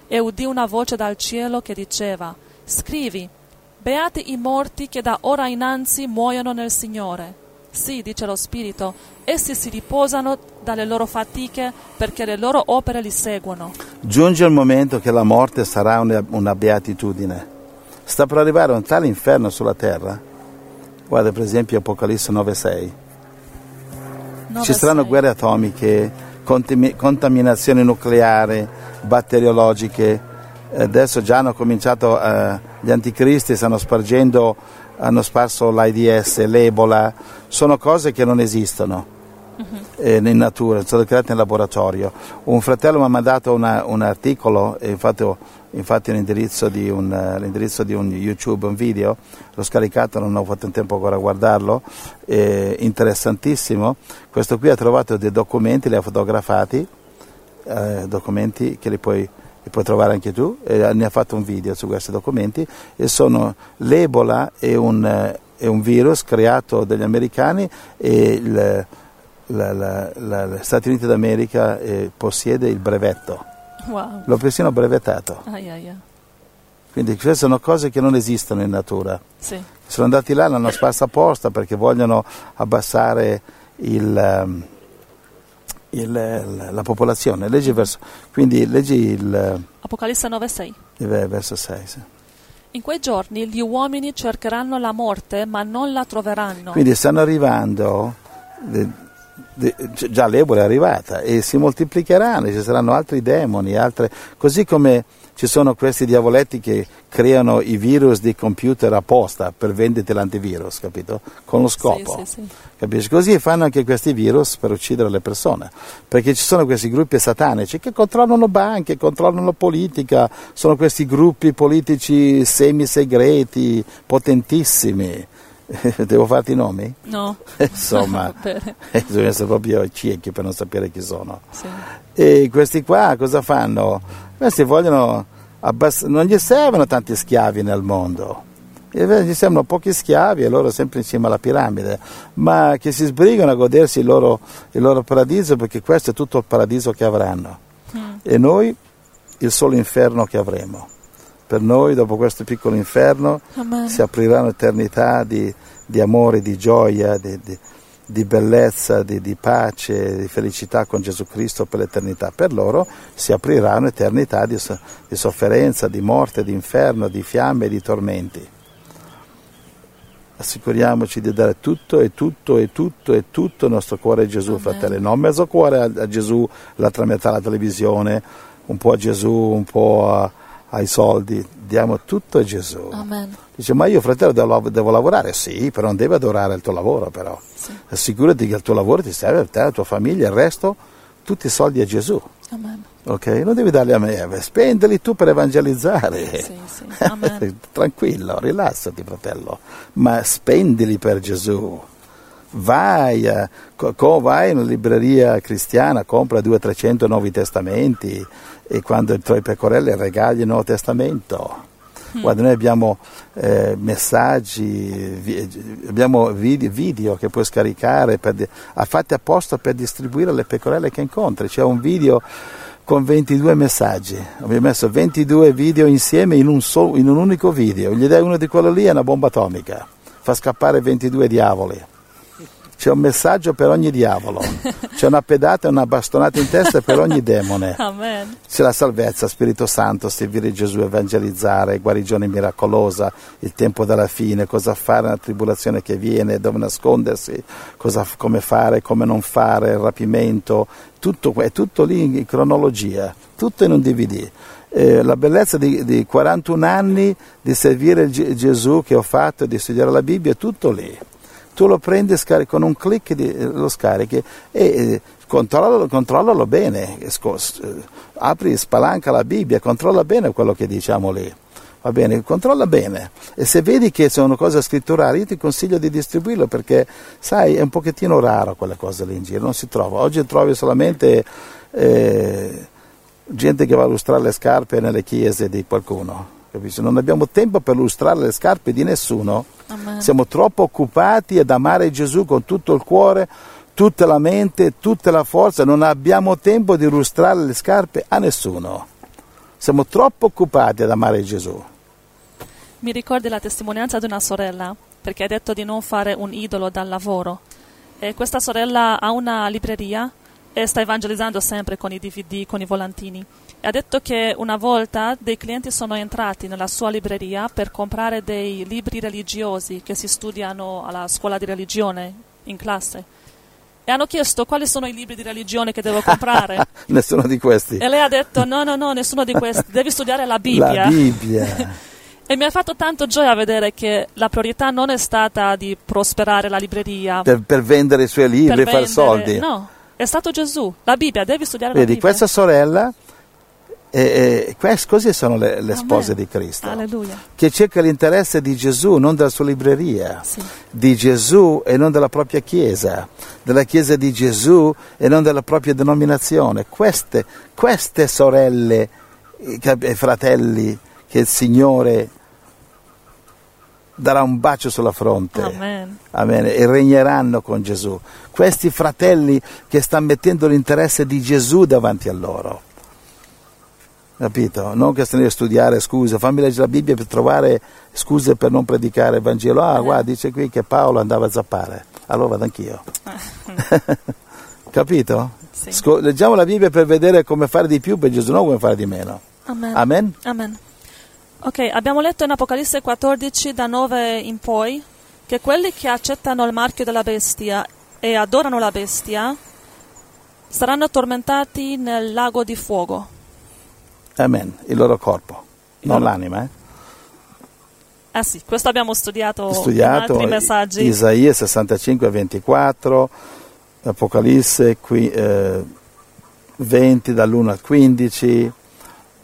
E udì una voce dal cielo che diceva: Scrivi, beati i morti che da ora innanzi muoiono nel Signore. Sì, dice lo Spirito, essi si riposano dalle loro fatiche perché le loro opere li seguono. Giunge il momento che la morte sarà una, una beatitudine. Sta per arrivare un tale inferno sulla terra. Guarda per esempio Apocalisse 9:6. Ci saranno 9:6. guerre atomiche, contami- contaminazioni nucleari, batteriologiche. Adesso già hanno cominciato, eh, gli anticristi stanno spargendo, hanno sparso l'AIDS, l'Ebola, sono cose che non esistono eh, in natura, sono create in laboratorio. Un fratello mi ha mandato una- un articolo, infatti, infatti l'indirizzo di, un, eh, l'indirizzo di un YouTube, un video, l'ho scaricato, non ho fatto in tempo ancora a guardarlo, è interessantissimo. Questo qui ha trovato dei documenti, li ha fotografati, eh, documenti che li puoi, li puoi trovare anche tu, e ne ha fatto un video su questi documenti e sono l'Ebola è un, eh, è un virus creato dagli americani e il- la- la- la- gli Stati Uniti d'America eh, possiede il brevetto, Wow. l'ho persino brevettato. Ai, ai, ai. Quindi queste sono cose che non esistono in natura. Sì. Sono andati là, l'hanno sparsa apposta perché vogliono abbassare il, ehm, il- la, la popolazione. Leggi verso, quindi leggi il, Apocalisse 9:6. il verso 6. sì. In quei giorni gli uomini cercheranno la morte, ma non la troveranno. Quindi stanno arrivando, de- de- già l'Ebola è arrivata e si moltiplicheranno, ci saranno altri demoni, altre, così come ci sono questi diavoletti che creano i virus di computer apposta per venderti l'antivirus, capito? Con lo scopo. Sì, sì. Capisci? Così fanno anche questi virus per uccidere le persone, perché ci sono questi gruppi satanici che controllano banche, controllano politica, sono questi gruppi politici semi-segreti, potentissimi. Devo farti i nomi? No. Insomma, bisogna essere proprio ciechi per non sapere chi sono. Sì. E questi qua cosa fanno? Questi vogliono abbass- non gli servono tanti schiavi nel mondo. Gli servono pochi schiavi e loro sempre in cima alla piramide, ma che si sbrigano a godersi il loro, il loro paradiso perché questo è tutto il paradiso che avranno. Mm. E noi il solo inferno che avremo. Per noi, dopo questo piccolo inferno, Amen. si aprirà un'eternità di, di amore, di gioia, di, di- di bellezza, di, di pace, di felicità con Gesù Cristo per l'eternità. Per loro si aprirà un'eternità di, di sofferenza, di morte, di inferno, di fiamme e di tormenti. Assicuriamoci di dare tutto e tutto e tutto e tutto il nostro cuore a Gesù, Amen. fratelli. Non mezzo cuore a, a Gesù, l'altra metà alla televisione, un po' a Gesù, un po' a- ai soldi. Diamo tutto a Gesù. Amen. Dice, ma io fratello devo, devo lavorare? Sì, però non devi adorare il tuo lavoro però. Sì. Assicurati che il tuo lavoro ti serve a te, alla tua famiglia, il resto, tutti i soldi a Gesù. Amen. Ok? Non devi darli a me, beh, spendili tu per evangelizzare. Sì, sì. Tranquillo, rilassati fratello, ma spendili per Gesù. Vai, co- co- vai in una libreria cristiana, compra 200-300 Nuovi Testamenti e quando i tuoi pecorelle regali il Nuovo Testamento. Guarda, noi abbiamo eh, messaggi, vi- abbiamo video, video che puoi scaricare, per fatti apposta per distribuire alle pecorelle che incontri. C'è un video con 22 messaggi. Abbiamo messo 22 video insieme in un, sol- in un unico video. Gli dai uno di quello lì è una bomba atomica. Fa scappare 22 diavoli. C'è un messaggio per ogni diavolo. C'è una pedata e una bastonata in testa per ogni demone. Amen. C'è la salvezza, Spirito Santo, servire Gesù, evangelizzare, guarigione miracolosa, il tempo della fine, cosa fare nella tribolazione che viene, dove nascondersi, cosa- come fare, come non fare, il rapimento, tutto, è tutto lì in cronologia, tutto in un DVD. Eh, la bellezza di, di 41 anni di servire Ge- Gesù che ho fatto, di studiare la Bibbia, è tutto lì. Tu lo prendi scari- con un clic, di- lo scarichi e eh, controllalo, controllalo bene, eh, apri, spalanca la Bibbia, controlla bene quello che diciamo lì. Va bene, controlla bene. E se vedi che sono cose scritturali, io ti consiglio di distribuirlo perché, sai, è un pochettino raro quelle cose lì in giro, non si trova. Oggi trovi solamente eh, gente che va a lustrare le scarpe nelle chiese di qualcuno. Capisci? Non abbiamo tempo per lustrare le scarpe di nessuno. Amen. Siamo troppo occupati ad amare Gesù con tutto il cuore, tutta la mente, tutta la forza. Non abbiamo tempo di lustrare le scarpe a nessuno. Siamo troppo occupati ad amare Gesù. Mi ricordi la testimonianza di una sorella, perché ha detto di non fare un idolo dal lavoro. E questa sorella ha una libreria e sta evangelizzando sempre con i DVD, con i volantini. Ha detto che una volta dei clienti sono entrati nella sua libreria per comprare dei libri religiosi che si studiano alla scuola di religione in classe. E hanno chiesto quali sono i libri di religione che devo comprare. Nessuno di questi. e lei ha detto no, no, no, nessuno di questi, devi studiare la Bibbia. La Bibbia. E mi ha fatto tanto gioia vedere che la priorità non è stata di prosperare la libreria. per, per vendere i suoi libri e per fare soldi. No, è stato Gesù. La Bibbia, devi studiare la Vedi, Bibbia. questa sorella, eh, quest- così sono le, le Amen. spose di Cristo, Alleluia. che cerca l'interesse di Gesù, non della sua libreria, Sì. di Gesù e non della propria chiesa, della chiesa di Gesù e non della propria denominazione. Queste, queste sorelle eh, e fratelli che il Signore darà un bacio sulla fronte. Amen. Amen. E regneranno con Gesù. Questi fratelli che stanno mettendo l'interesse di Gesù davanti a loro. Capito? Non che stanno a studiare scuse, fammi leggere la Bibbia per trovare scuse per non predicare il Vangelo. Ah, guarda, dice qui che Paolo andava a zappare. Allora vado anch'io. Capito? Sì. Sco- leggiamo la Bibbia per vedere come fare di più per Gesù, non come fare di meno. Amen. Amen? Amen. Ok, abbiamo letto in Apocalisse 14 da 9 in poi che quelli che accettano il marchio della bestia e adorano la bestia saranno tormentati nel lago di fuoco. Amen, il loro corpo, non loro- l'anima. Eh? Ah sì, questo abbiamo studiato, Studiato in altri messaggi. Isaia 65, 24, Apocalisse qui, eh, 20 dall'1 al 15.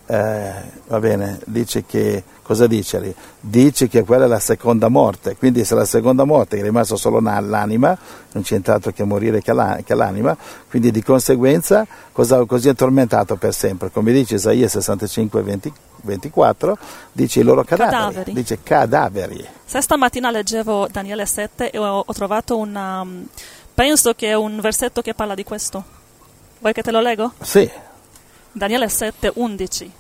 eh, va bene, dice che cosa dice lì? Dice che quella è la seconda morte, quindi se la seconda morte è rimasto solo l'anima, non c'è altro che morire che, la- che l'anima, quindi di conseguenza cosa, così è tormentato per sempre. Come dice Isaia 65, 20 24, dice i loro cadaveri, Cadaveri. dice cadaveri. Se stamattina leggevo Daniele 7 e ho, ho trovato una... um, penso che è un versetto che parla di questo. Vuoi che te lo leggo? Sì, Daniele 7, 11.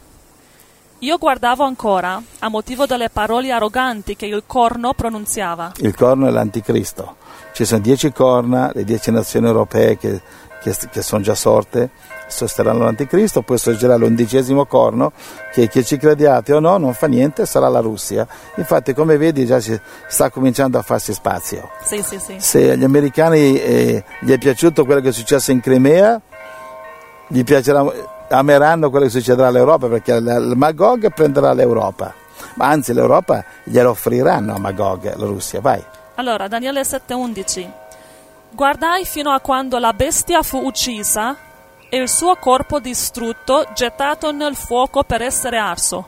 Io guardavo ancora a motivo delle parole arroganti che il corno pronunziava. il corno è l'anticristo. Ci sono dieci corna, le dieci nazioni europee che, che- che sono già sorte, sosterranno l'anticristo, poi sorgerà l'undicesimo corno, che, che ci crediate o no, non fa niente, sarà la Russia. Infatti, come vedi, già si sta cominciando a farsi spazio. Sì, sì, sì. Se agli americani eh, gli è piaciuto quello che è successo in Crimea, gli piacerà, ameranno quello che succederà all'Europa, perché il Magog prenderà l'Europa. Ma anzi, l'Europa glielo offriranno a Magog, la Russia, vai. Allora, Daniele 7, 11. Guardai fino a quando la bestia fu uccisa e il suo corpo distrutto, gettato nel fuoco per essere arso.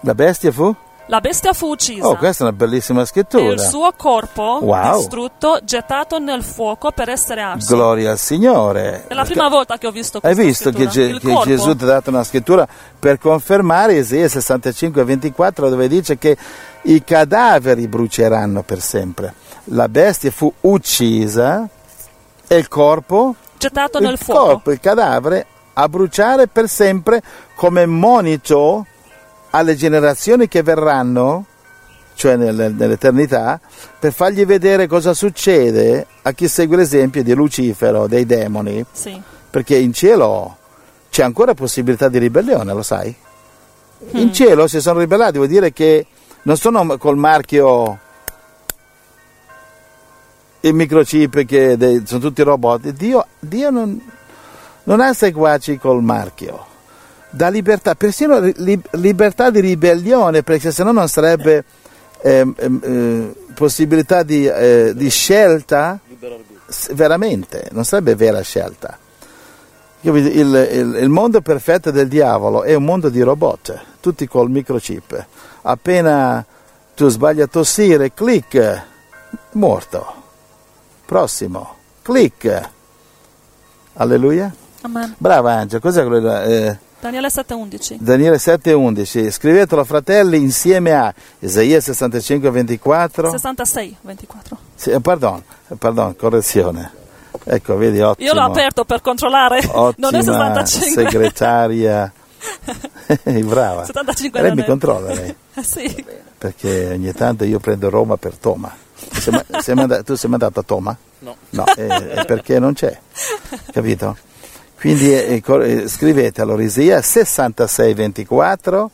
La bestia fu? La bestia fu uccisa. Oh, questa è una bellissima e scrittura. il suo corpo Wow. distrutto, gettato nel fuoco per essere arso. Gloria al Signore. È la prima volta che ho visto Hai questa visto che, scrittura. Ge- Il che corpo. Gesù ti ha dato una scrittura per confermare Isaia 65, 24 dove dice che i cadaveri bruceranno per sempre. La bestia fu uccisa e il corpo, gettato il nel fuoco. corpo, il cadavere a bruciare per sempre come monito alle generazioni che verranno, cioè nel- nell'eternità, per fargli vedere cosa succede a chi segue l'esempio di Lucifero, dei demoni Sì. perché in cielo c'è ancora possibilità di ribellione, lo sai? Mm. In cielo si sono ribellati, vuol dire che non sono col marchio il microchip che sono tutti robot. Dio, Dio non, non ha seguaci col marchio. Dà libertà, persino li- libertà di ribellione, perché se no non sarebbe ehm, eh, possibilità di, eh, di scelta veramente, non sarebbe vera scelta. Il, il- il mondo perfetto del diavolo è un mondo di robot, tutti col microchip. Appena tu sbagli a tossire, clic, morto. Prossimo, clic. Alleluia. Amen. Brava Angela, cos'è quello? Eh, Daniele 7, 11. Daniele 7,11. Scrivetelo fratelli insieme a Isaia 65, 24. 66, 24. Sì, eh, pardon, eh, pardon, correzione. Ecco, vedi, ottimo. Io l'ho aperto per controllare. Ottima non è 65. segretaria. Brava. 75 lei mi controlla lei, Eh sì. perché ogni tanto io prendo Roma per Toma. Sei sei manda- tu sei mandato a Toma? No. No, è, è perché non c'è, capito? Quindi eh, cor- eh, scrivete allora Isaia 66, 24.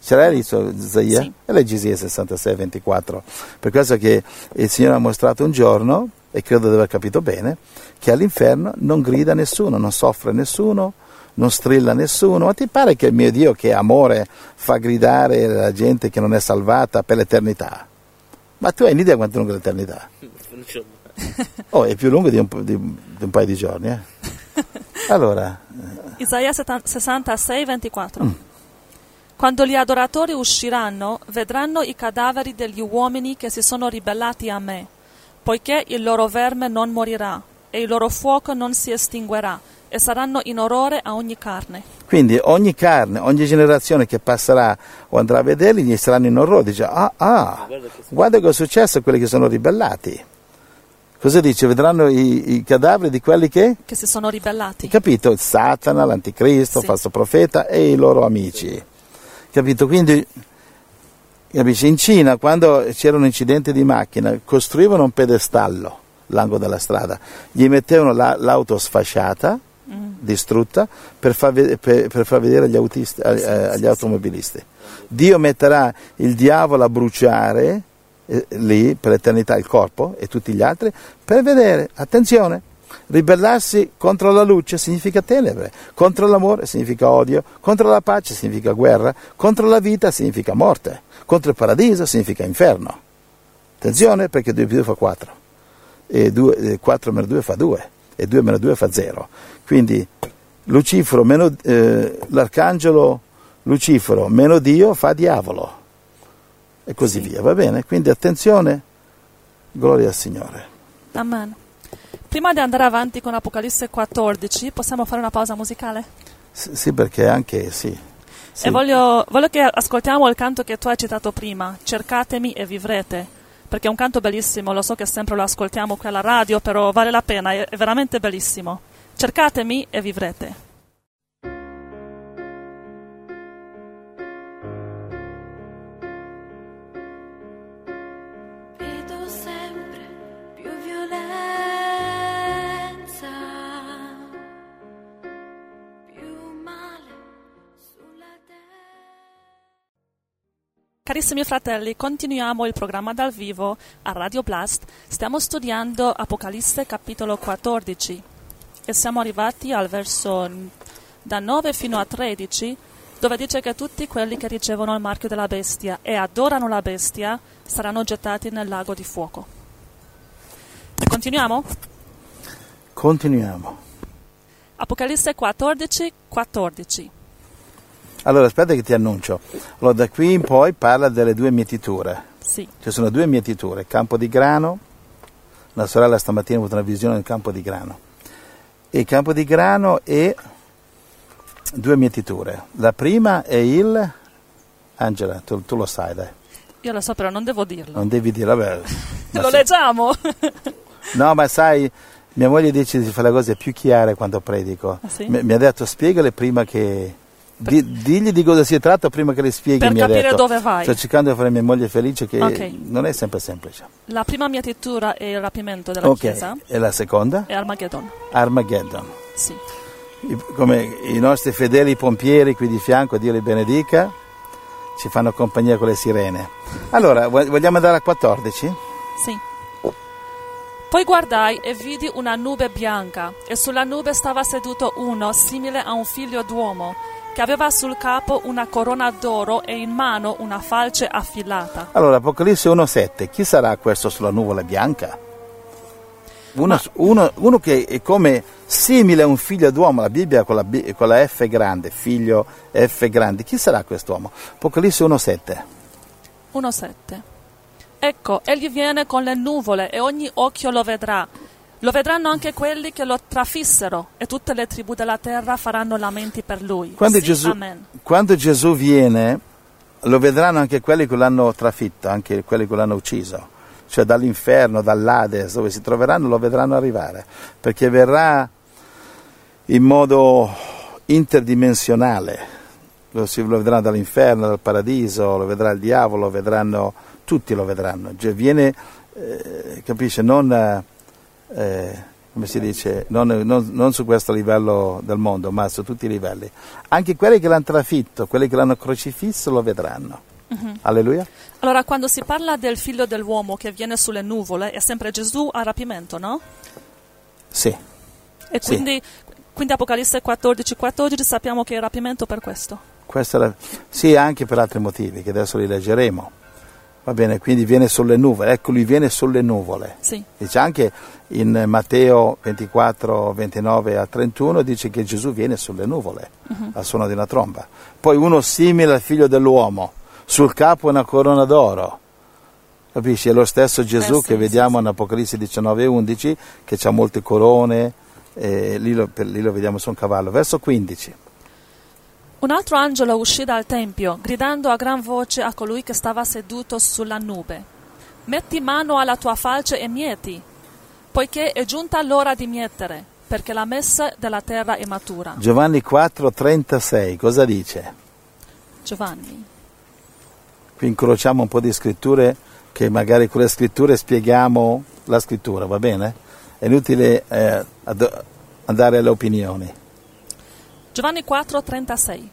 Ce l'hai lì Isaia? Sì. E leggi Isaia 66, 24. Per questo che il Signore ha mostrato un giorno, e credo di aver capito bene, che all'inferno non grida nessuno, non soffre nessuno, non strilla nessuno. Ma ti pare che il mio Dio, che è amore, fa gridare la gente che non è salvata per l'eternità? Ma tu hai un'idea quanto è lunga l'eternità? Oh, è più lungo di un, di- di un paio di giorni. eh. Allora, Isaia 70 66, 24. Mm. Quando gli adoratori usciranno, vedranno i cadaveri degli uomini che si sono ribellati a me, poiché il loro verme non morirà e il loro fuoco non si estinguerà, e saranno in orrore a ogni carne. quindi ogni carne, ogni generazione che passerà o andrà a vederli, gli saranno in orrore. Dice, ah, ah, Guarda che è successo a quelli che sono ribellati. Cosa dice? Vedranno i, i cadaveri di quelli che? Che si sono ribellati. Capito? Satana, l'anticristo, il Sì. falso profeta e i loro amici. Capito? Quindi, capisci? In Cina, quando c'era un incidente di macchina, costruivano un pedestallo all'angolo della strada, gli mettevano la- l'auto sfasciata, Mm. distrutta, per far, per- per far vedere agli, autisti- Sì, sì, agli sì. automobilisti. Dio metterà il diavolo a bruciare eh, lì per l'eternità il corpo e tutti gli altri per vedere, attenzione, ribellarsi contro la luce significa tenebre, contro l'amore significa odio, contro la pace significa guerra, contro la vita significa morte, contro il paradiso significa inferno. Attenzione perché 2 più 2 fa 4 e 2, 4 meno 2 fa 2 e 2 meno 2 fa 0. Quindi Lucifero meno, eh, l'arcangelo Lucifero meno Dio fa diavolo e così Sì. via, va bene? Quindi attenzione, gloria al Signore. Amen. Prima di andare avanti con Apocalisse 14, possiamo fare una pausa musicale? S- Sì, perché anche sì. sì. E voglio, voglio che ascoltiamo il canto che tu hai citato prima, Cercatemi e vivrete, perché è un canto bellissimo, lo so che sempre lo ascoltiamo qui alla radio, però vale la pena, è, è veramente bellissimo. Cercatemi e vivrete. Carissimi fratelli, continuiamo il programma dal vivo a Radio Blast. Stiamo studiando Apocalisse capitolo 14 e siamo arrivati al verso da 9 fino a 13 dove dice che tutti quelli che ricevono il marchio della bestia e adorano la bestia saranno gettati nel lago di fuoco. Continuiamo? Continuiamo. Apocalisse 14, 14. Allora, aspetta che ti annuncio. Allora, da qui in poi parla delle due mietiture. Sì, Ci sono due mietiture, campo di grano. La sorella stamattina ha avuto una visione del campo di grano. E il campo di grano e due mietiture. La prima è il... Angela, tu, tu lo sai, dai. io lo so però non devo dirlo. Non devi dire, vabbè. Lo sì. leggiamo! No, ma sai, mia moglie dice di fare le cose più chiare quando predico. Ah, sì? mi, mi ha detto spiegale prima che... di- digli di cosa si tratta prima che le spieghi. Per mi ha capire detto. dove vai. Sto cercando di fare mia moglie felice che Ok. non è sempre semplice. La prima mietitura è il rapimento della Ok, Chiesa e la seconda? e Armageddon. Armageddon. Sì. Come i nostri fedeli pompieri qui di fianco, Dio li benedica, ci fanno compagnia con le sirene. Allora, vo- vogliamo andare a 14? Sì. Poi guardai e vidi una nube bianca, e sulla nube stava seduto uno simile a un figlio d'uomo, che aveva sul capo una corona d'oro e in mano una falce affilata. Allora, Apocalisse 1.7, chi sarà questo sulla nuvola bianca? Uno, uno- uno che è come simile a un figlio d'uomo, la Bibbia con la, B- con la F grande, figlio F grande, chi sarà quest'uomo? Apocalisse 1.7. 1,7. Ecco, egli viene con le nuvole e ogni occhio lo vedrà. Lo vedranno anche quelli che lo trafissero e tutte le tribù della terra faranno lamenti per lui. Quando, Sì, Gesù, quando Gesù viene, lo vedranno anche quelli che l'hanno trafitto, anche quelli che l'hanno ucciso. Cioè dall'inferno, dall'Ades, dove si troveranno, lo vedranno arrivare. Perché verrà in modo interdimensionale. Lo, si, lo vedranno dall'inferno, dal paradiso, lo vedrà il diavolo, lo vedranno, tutti lo vedranno. Cioè viene, eh, capisce, non... eh, come si dice, non, non- non su questo livello del mondo, ma su tutti i livelli. Anche quelli che l'hanno trafitto, quelli che l'hanno crocifisso, lo vedranno. Alleluia. Allora, quando si parla del figlio dell'uomo che viene sulle nuvole, è sempre Gesù a rapimento, no? Sì, E Sì. quindi, quindi Apocalisse 14, 14 sappiamo che è il rapimento per questo. questo era, sì, anche per altri motivi che adesso li leggeremo. Va bene, quindi viene sulle nuvole, ecco lui viene sulle nuvole. Sì, Dice anche in Matteo 24, 29 a 31 dice che Gesù viene sulle nuvole al suono di una tromba. Poi uno simile al figlio dell'uomo, sul capo una corona d'oro. Capisci? È lo stesso Gesù Eh sì, che vediamo sì, in Apocalisse 19 e 11 che ha molte corone, lì, lo, per- lì lo vediamo su un cavallo. Verso 15. Un altro angelo uscì dal tempio, gridando a gran voce a colui che stava seduto sulla nube. Metti mano alla tua falce e mieti, poiché è giunta l'ora di mietere, perché la messa della terra è matura. Giovanni 4, 36, cosa dice? Giovanni. Qui incrociamo un po' di scritture che magari con le scritture spieghiamo la scrittura, va bene? È inutile eh, andare alle opinioni. Giovanni 4, 36.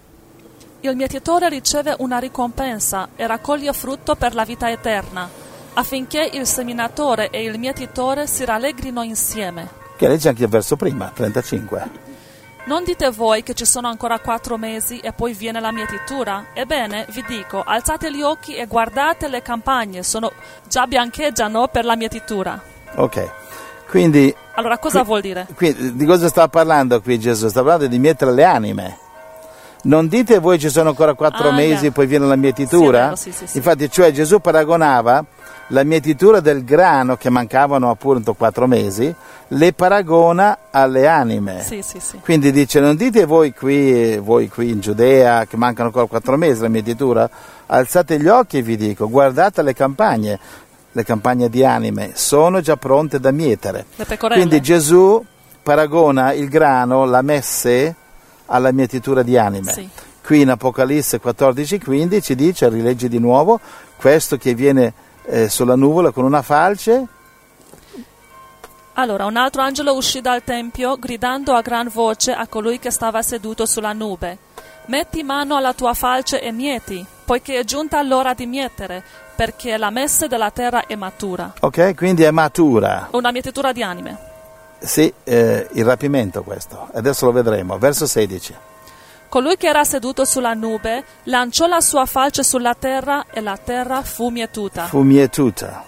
Il mietitore riceve una ricompensa e raccoglie frutto per la vita eterna, affinché il seminatore e il mietitore si rallegrino insieme. Che legge anche il verso prima, 35. Non dite voi che ci sono ancora quattro mesi e poi viene la mietitura? Ebbene, vi dico, alzate gli occhi e guardate le campagne, sono già biancheggiano per la mietitura. Ok, quindi, Allora, cosa vuol dire? qui- di cosa sta parlando qui Gesù? Sta parlando di mietere le anime. Non dite voi ci sono ancora quattro Ah, mesi e poi viene la mietitura? Sì, vero, sì, sì, sì. Infatti, cioè Gesù paragonava la mietitura del grano che mancavano appunto quattro mesi, le paragona alle anime. Sì, sì, sì. Quindi dice, non dite voi qui, voi qui in Giudea che mancano ancora quattro mesi la mietitura, alzate gli occhi e vi dico, guardate le campagne, le campagne di anime, sono già pronte da mietere. Quindi Gesù paragona il grano, la messe, alla mietitura di anime. Sì. Qui in Apocalisse 14-15 dice, rileggi di nuovo, questo che viene eh, sulla nuvola con una falce, Allora, un altro angelo uscì dal tempio, gridando a gran voce a colui che stava seduto sulla nube. Metti mano alla tua falce e mieti, poiché è giunta l'ora di mietere, perché la messe della terra è matura. ok? Quindi è matura. Una mietitura di anime. Sì, eh, il rapimento questo, adesso lo vedremo. Verso 16. Colui che era seduto sulla nube lanciò la sua falce sulla terra e la terra fu mietuta. fu mietuta.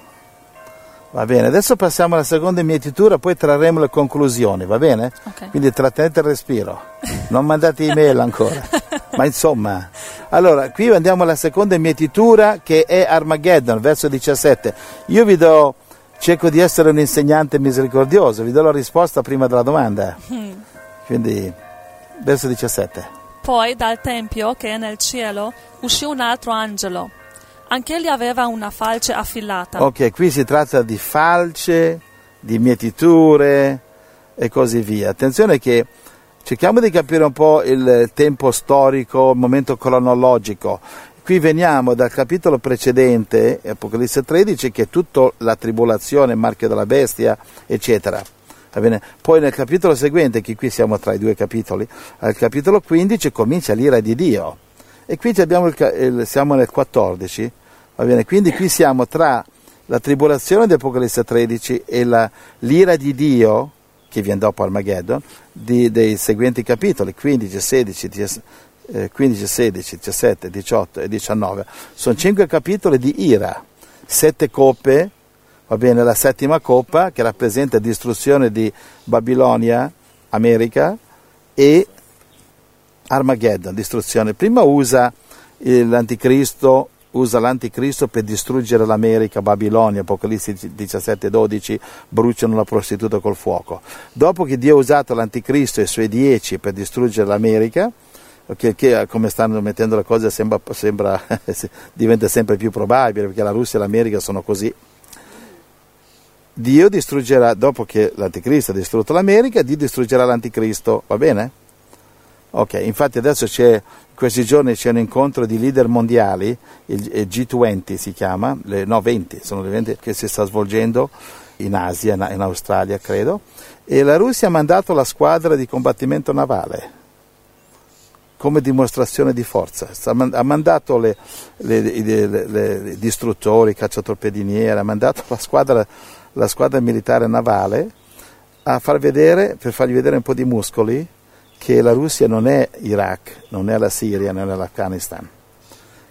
Va bene, adesso passiamo alla seconda mietitura, poi trarremo le conclusioni, va bene? Ok. Quindi trattenete il respiro, non mandate email ancora. Ma insomma, allora, qui andiamo alla seconda mietitura che è Armageddon, verso 17. Io vi do, cerco di essere un insegnante misericordioso, vi do la risposta prima della domanda. Quindi, verso 17. Poi dal tempio che è nel cielo uscì un altro angelo. Anch'egli aveva una falce affilata. Ok, qui si tratta di falce, di mietiture e così via. Attenzione che cerchiamo di capire un po' il tempo storico, il momento cronologico. Qui veniamo dal capitolo precedente, Apocalisse 13, che è tutta la tribolazione, il marchio della bestia, eccetera. Poi nel capitolo seguente, che qui siamo tra i due capitoli, al capitolo 15 comincia l'ira di Dio. E qui il il- siamo nel 14, va bene? Quindi qui siamo tra la tribolazione di Apocalisse 13 e la- l'ira di Dio, che viene dopo Armageddon, di- dei seguenti capitoli, 15, 16, 10 eh, 15, 16, 17, 18 e 19. Sono cinque capitoli di ira, sette coppe, va bene, la settima coppa che rappresenta distruzione di Babilonia, America, e Armageddon, distruzione. Prima usa l'anticristo, usa l'anticristo per distruggere l'America, Babilonia, Apocalisse 17, 12, bruciano la prostituta col fuoco. Dopo che Dio ha usato l'anticristo e i suoi dieci per distruggere l'America, che, che, come stanno mettendo le cose sembra, sembra diventa sempre più probabile perché la Russia e l'America sono così. Dio distruggerà, dopo che l'anticristo ha distrutto l'America, Dio distruggerà l'anticristo, va bene? Ok, infatti adesso c'è, questi giorni c'è un incontro di leader mondiali, il il G20 si chiama, le, no 20, sono le 20 che si sta svolgendo in Asia, in Australia credo, e la Russia ha mandato la squadra di combattimento navale come dimostrazione di forza. Ha mandato le, le- le- distruttori, i cacciatorpediniere, ha mandato la squadra, la squadra militare navale a far vedere, per fargli vedere un po' di muscoli, che la Russia non è Iraq, non è la Siria, non è l'Afghanistan.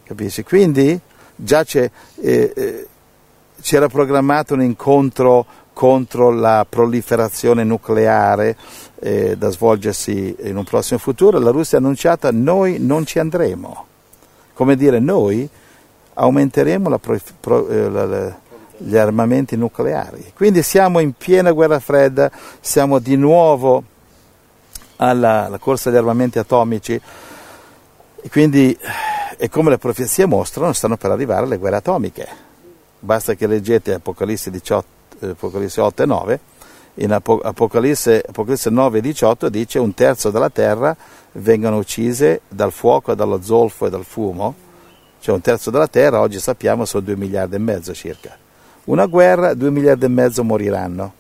Capisci? Quindi già eh, eh, c'era programmato un incontro contro la proliferazione nucleare eh, da svolgersi in un prossimo futuro, la Russia ha annunciato noi non ci andremo. Come dire, noi aumenteremo la pro- pro- eh, la- la- gli armamenti nucleari. Quindi siamo in piena guerra fredda, siamo di nuovo alla, corsa agli armamenti atomici e quindi, e come le profezie mostrano, stanno per arrivare le guerre atomiche. Basta che leggete Apocalisse, 18, eh, Apocalisse 8 e 9, in Apo- Apocalisse, Apocalisse 9 e 18 dice un terzo della terra vengono uccise dal fuoco, dallo zolfo e dal fumo, cioè un terzo della terra oggi sappiamo sono 2 miliardi e mezzo circa. Una guerra, 2 miliardi e mezzo moriranno.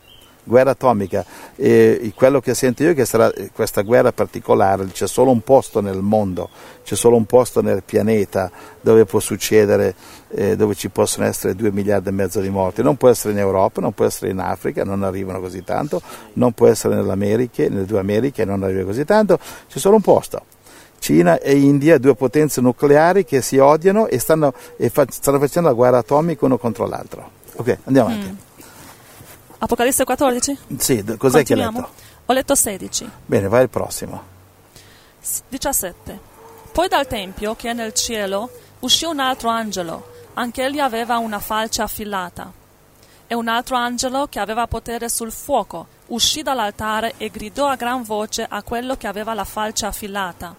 Guerra atomica. E quello che sento io è che sarà questa guerra particolare, c'è solo un posto nel mondo, c'è solo un posto nel pianeta dove può succedere, eh, dove ci possono essere 2 miliardi e mezzo di morti. Non può essere in Europa, non può essere in Africa, non arrivano così tanto, non può essere nelle due Americhe, non arriva così tanto, c'è solo un posto. Cina e India, due potenze nucleari che si odiano e stanno, e fa, stanno facendo la guerra atomica uno contro l'altro. Ok, andiamo avanti. Apocalisse 14? Sì, cos'è che hai letto? Ho letto 16. Bene, vai al prossimo. 17. Poi dal Tempio, che è nel cielo, uscì un altro angelo, anch'egli aveva una falce affilata. E un altro angelo, che aveva potere sul fuoco, uscì dall'altare e gridò a gran voce a quello che aveva la falce affilata.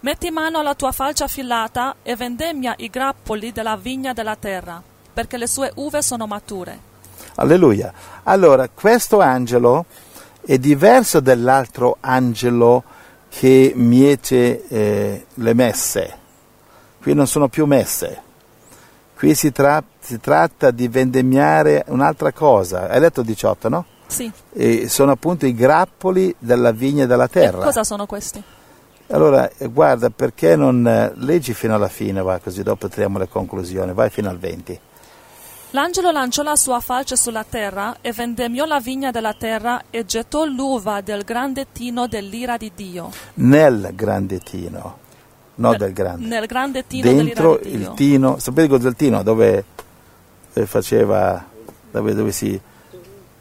Metti mano alla tua falce affilata e vendemmia i grappoli della vigna della terra, perché le sue uve sono mature. Alleluia. Allora, questo angelo è diverso dall'altro angelo che miete eh, le messe. Qui non sono più messe. Qui si, tra- si tratta di vendemmiare un'altra cosa. Hai letto 18, no? Sì. E sono appunto i grappoli della vigna della E terra. cosa sono questi? Allora, eh, guarda, perché non eh, leggi fino alla fine, va, così dopo traiamo le conclusioni. Vai fino al 20. L'angelo lanciò la sua falce sulla terra e vendemmiò la vigna della terra e gettò l'uva del grande tino dell'ira di Dio. Nel grande tino, no Nel- del grande. Nel grande tino dentro dell'ira di Dio. il tino, sapete cos'è il tino? Dove eh, faceva, dove, dove si,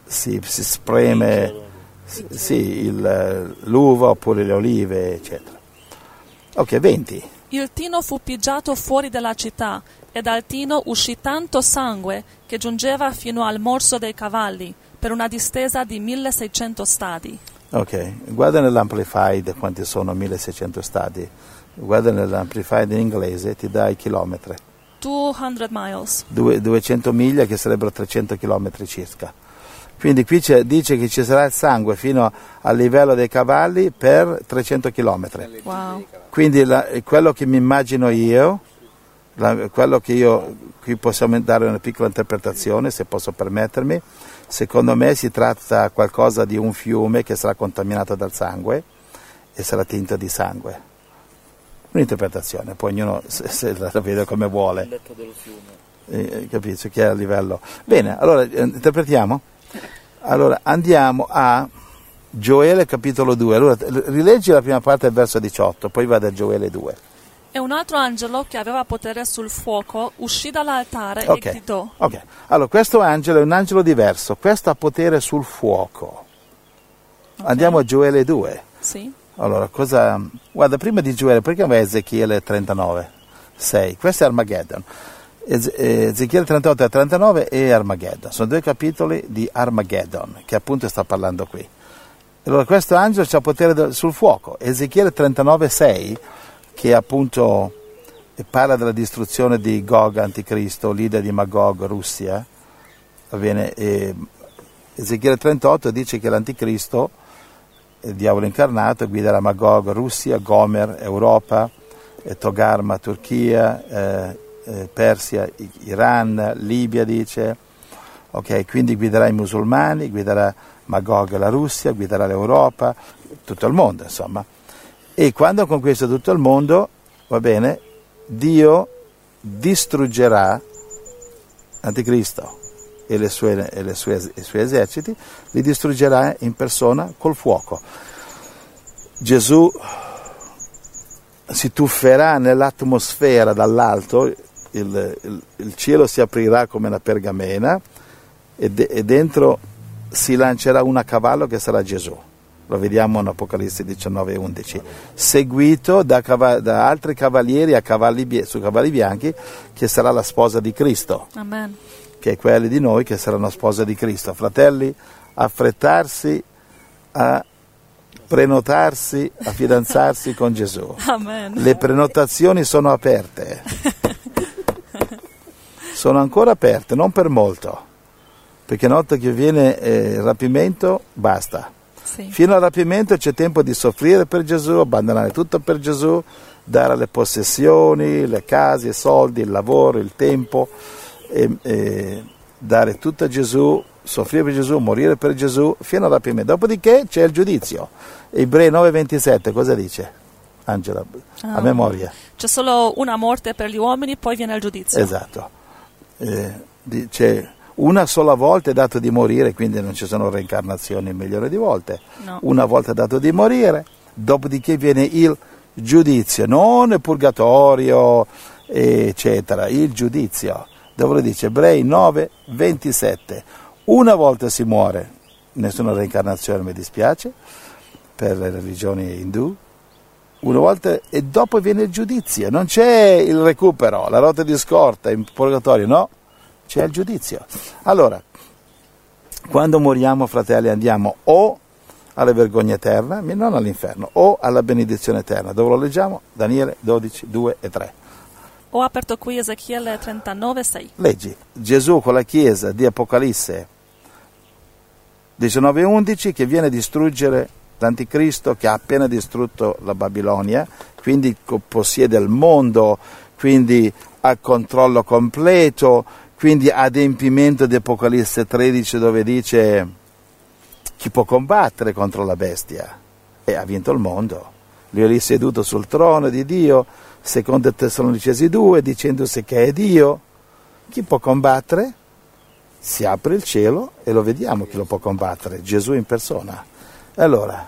si, si spreme sì, il, l'uva oppure le olive, eccetera. Ok, 20. Il tino fu pigiato fuori dalla città e dal tino uscì tanto sangue che giungeva fino al morso dei cavalli per una distesa di 1600 stadi. Ok, guarda nell'Amplified quanti sono 1600 stadi. Guarda nell'Amplified in inglese, ti dà i chilometri. 200 miles. Due- 200 miglia che sarebbero 300 chilometri circa. Quindi qui c'è- dice che ci sarà il sangue fino al livello dei cavalli per 300 chilometri. Wow. Quindi la- quello che mi immagino io, la- quello che io, qui possiamo dare una piccola interpretazione, se posso permettermi, secondo me si tratta qualcosa di un fiume che sarà contaminato dal sangue e sarà tinto di sangue. Un'interpretazione, poi ognuno se, se la vede come vuole. letto dello fiume. Eh, capisci che è a livello. Bene, allora eh, interpretiamo? Allora andiamo a Gioele capitolo 2. Allora rileggi la prima parte del verso 18, poi vado a Gioele 2. E un altro angelo che aveva potere sul fuoco uscì dall'altare Ok. e gridò. Ok, allora questo angelo è un angelo diverso, questo ha potere sul fuoco. Andiamo a Gioele 2. Sì. Allora, cosa... Guarda, prima di Gioele, perché vai a Ezechiele 39? 6. Questo è Armageddon. Ez- Ezechiele 38 e 39 e Armageddon. Sono due capitoli di Armageddon, che appunto sta parlando qui. Allora, questo angelo ha potere sul fuoco. Ezechiele 39, 6, che appunto parla della distruzione di Gog, anticristo, leader di Magog, Russia. E Ezechiele 38 dice che l'anticristo il diavolo incarnato guiderà Magog, Russia, Gomer, Europa, eh, Togarma, Turchia, eh, eh, Persia, Iran, Libia dice, ok, quindi guiderà i musulmani, guiderà Magog la Russia, guiderà l'Europa, tutto il mondo insomma. E quando conquista tutto il mondo, va bene, Dio distruggerà l'anticristo e, le sue- e le sue- i suoi eserciti, li distruggerà in persona col fuoco. Gesù si tufferà nell'atmosfera dall'alto, il, il- il cielo si aprirà come una pergamena e, de- e dentro si lancerà un a cavallo che sarà Gesù. Lo vediamo in Apocalisse 19 e 11, seguito da, da altri cavalieri a cavalli su cavalli bianchi che sarà la sposa di Cristo Amen. che è quelli di noi che saranno sposa di Cristo. Fratelli, affrettarsi a prenotarsi, a fidanzarsi con Gesù. Amen. Le prenotazioni sono aperte, sono ancora aperte, non per molto, perché una volta che viene eh, il rapimento basta. Sì. Fino al rapimento c'è tempo di soffrire per Gesù, abbandonare tutto per Gesù, dare le possessioni, le case, i soldi, il lavoro, il tempo, e, e dare tutto a Gesù soffrire per Gesù, morire per Gesù, fino al rapimento. Dopodiché c'è il giudizio. Ebrei 9:27 cosa dice? Angela, a Ah. memoria. C'è solo una morte per gli uomini, poi viene il giudizio. Esatto. Eh, dice una sola volta è dato di morire, quindi non ci sono reincarnazioni milioni di volte. No. Una volta è dato di morire, dopodiché viene il giudizio, non il purgatorio, eccetera, il giudizio. Dove lo dice Ebrei 9, 27. Una volta si muore, nessuna reincarnazione mi dispiace, per le religioni indù, una volta e dopo viene il giudizio, non c'è il recupero, la rotta di scorta in purgatorio, no, c'è il giudizio. Allora, quando moriamo, fratelli, andiamo o alla vergogna eterna, non all'inferno, o alla benedizione eterna. Dove lo leggiamo? Daniele 12, 2 e 3. Ho aperto qui Ezechiele 39, 6. Leggi, Gesù con la Chiesa di Apocalisse 19 e 11 che viene a distruggere l'anticristo che ha appena distrutto la Babilonia, quindi possiede il mondo, quindi ha controllo completo, quindi adempimento di Apocalisse 13 dove dice chi può combattere contro la bestia? E ha vinto il mondo. Lui è lì seduto sul trono di Dio, secondo Tessalonicesi 2, dicendosi che è Dio. Chi può combattere? Si apre il cielo e lo vediamo chi lo può combattere, Gesù in persona. Allora,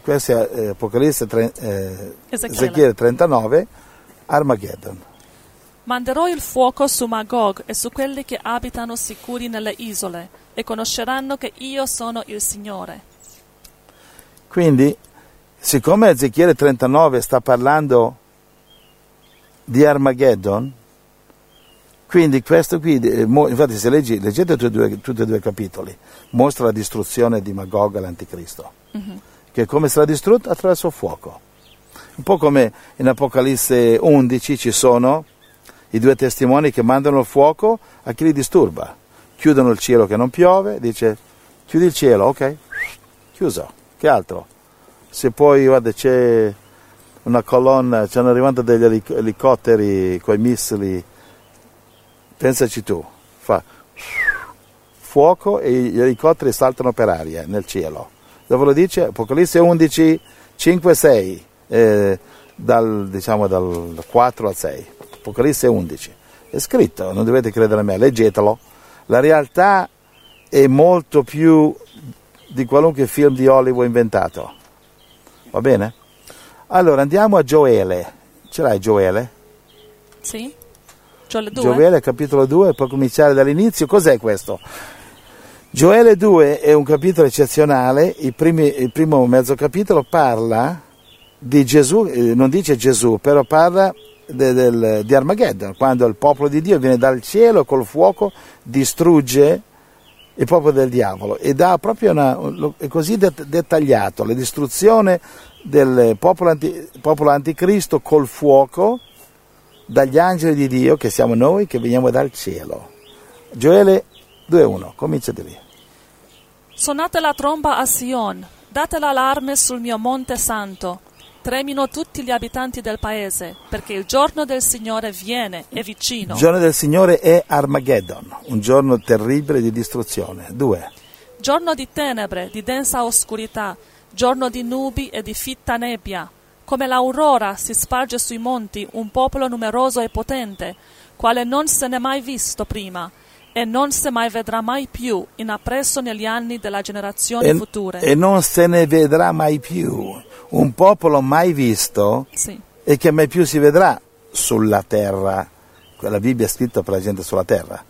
questo è eh, Apocalisse tre- eh, Ezechiele. Ezechiele 39, Armageddon. Manderò il fuoco su Magog e su quelli che abitano sicuri nelle isole, e conosceranno che io sono il Signore. Quindi, siccome Ezechiele 39 sta parlando di Armageddon, quindi questo qui, eh, infatti se leggi, leggete tutti e, due, tutti e due i capitoli, mostra la distruzione di Magog e l'anticristo, che come sarà distrutto? Attraverso il fuoco. Un po' come in Apocalisse 11 ci sono i due testimoni che mandano il fuoco a chi li disturba. Chiudono il cielo che non piove, dice chiudi il cielo, ok, chiuso. Che altro? Se poi, guarda, c'è una colonna, stanno arrivando degli elic- elicotteri con i missili, pensaci tu, fa fuoco e gli elicotteri saltano per aria nel cielo. Dove lo dice? Apocalisse 11, 5, 6, eh, dal, diciamo dal 4 al 6. Apocalisse 11. È scritto, non dovete credere a me, leggetelo. La realtà è molto più di qualunque film di Hollywood inventato. Va bene? Allora andiamo a Gioele. Ce l'hai Gioele? Sì? Gioele 2? Gioele capitolo 2, può cominciare dall'inizio. Cos'è questo? Gioele 2 è un capitolo eccezionale, il, primi- il primo mezzo capitolo parla di Gesù, eh, non dice Gesù, però parla de- del- di Armageddon, quando il popolo di Dio viene dal cielo col fuoco, distrugge il popolo del diavolo e dà proprio una, è così det- dettagliato, la distruzione del popolo, anti- popolo anticristo col fuoco dagli angeli di Dio, che siamo noi, che veniamo dal cielo. Gioele 2.1, comincia di lì. Suonate la tromba a Sion, date l'allarme sul mio monte santo. Tremino tutti gli abitanti del paese, perché il giorno del Signore viene, è vicino. Il giorno del Signore è Armageddon, un giorno terribile di distruzione. Due. Giorno di tenebre, di densa oscurità, giorno di nubi e di fitta nebbia. Come l'aurora si sparge sui monti un popolo numeroso e potente, quale non se n'è mai visto prima, e non se mai vedrà mai più in appresso negli anni della generazioni E, future. e non se ne vedrà mai più. Un popolo mai visto Sì. e che mai più si vedrà sulla terra. La Bibbia è scritta per la gente sulla terra.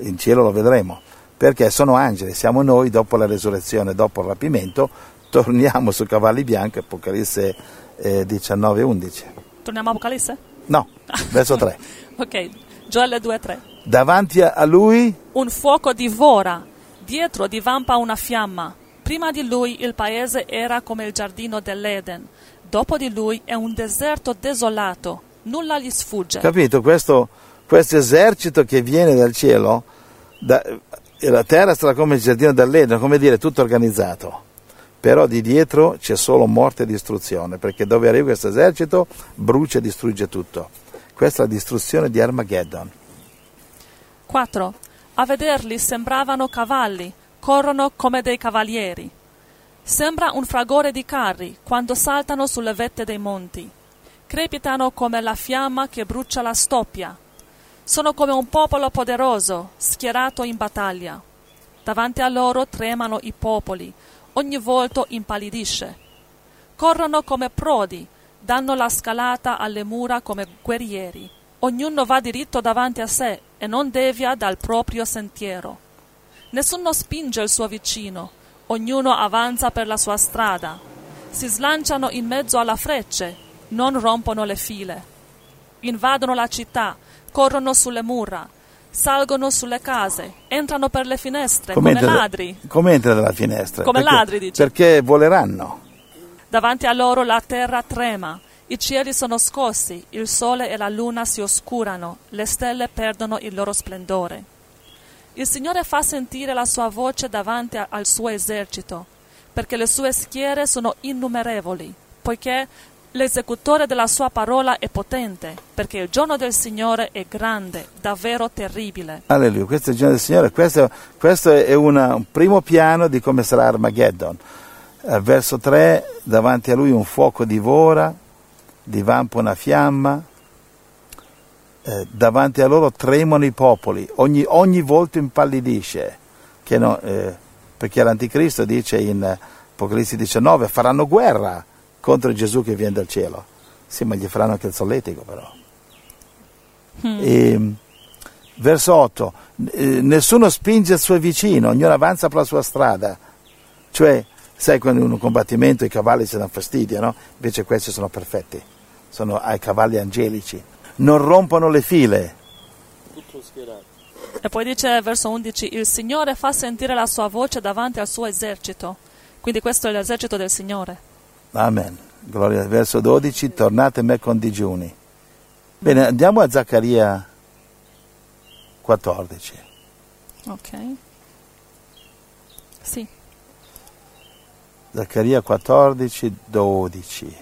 In cielo lo vedremo. Perché sono angeli, siamo noi dopo la resurrezione, dopo il rapimento, torniamo su cavalli bianchi, Apocalisse eh, 19 11. Torniamo a Apocalisse? No, verso 3. Ok, Gioele 2-3. Davanti a lui Un fuoco divora, dietro divampa una fiamma. Prima di lui il paese era come il giardino dell'Eden, dopo di lui è un deserto desolato, nulla gli sfugge. Capito? Questo, questo esercito che viene dal cielo, da- la terra sarà come il giardino dell'Eden, come dire, tutto organizzato. Però di dietro c'è solo morte e distruzione, perché dove arriva questo esercito brucia e distrugge tutto. Questa è la distruzione di Armageddon. 4. A vederli sembravano cavalli, corrono come dei cavalieri. Sembra un fragore di carri quando saltano sulle vette dei monti. Crepitano come la fiamma che brucia la stoppia. Sono come un popolo poderoso, schierato in battaglia. Davanti a loro tremano i popoli, ogni volto impallidisce. Corrono come prodi, danno la scalata alle mura come guerrieri. Ognuno va diritto davanti a sé e non devia dal proprio sentiero. Nessuno spinge il suo vicino, ognuno avanza per la sua strada. Si slanciano in mezzo alle frecce, non rompono le file. Invadono la città, corrono sulle mura, salgono sulle case, entrano per le finestre come, entra- ladri. Come entra dalla finestra? Come Perché- ladri, dici? Perché voleranno. Davanti a loro la terra trema, i cieli sono scossi, il sole e la luna si oscurano, le stelle perdono il loro splendore. Il Signore fa sentire la sua voce davanti a- al suo esercito, perché le sue schiere sono innumerevoli, poiché l'esecutore della sua parola è potente, perché il giorno del Signore è grande, davvero terribile. Alleluia, questo è il giorno del Signore, questo, questo è una- un primo piano di come sarà Armageddon. Al verso 3, davanti a lui un fuoco divora, divampa una fiamma, eh, davanti a loro tremano i popoli, ogni, ogni volto impallidisce, no, eh, perché l'Anticristo dice in eh, Apocalisse 19 faranno guerra contro Gesù che viene dal cielo. Sì, ma gli faranno anche il solletico però. E, verso 8, eh, nessuno spinge il suo vicino, ognuno avanza per la sua strada. Cioè, sai quando in un combattimento i cavalli si danno fastidio, no? Invece questi sono perfetti, sono ai cavalli angelici. Non rompono le file. E poi dice verso 11, il Signore fa sentire la sua voce davanti al suo esercito. Quindi questo è l'esercito del Signore. Amen. Gloria. Verso 12, tornate a me con digiuni. Bene, andiamo a Zaccaria 14. Ok. Sì. Zaccaria 14, 12.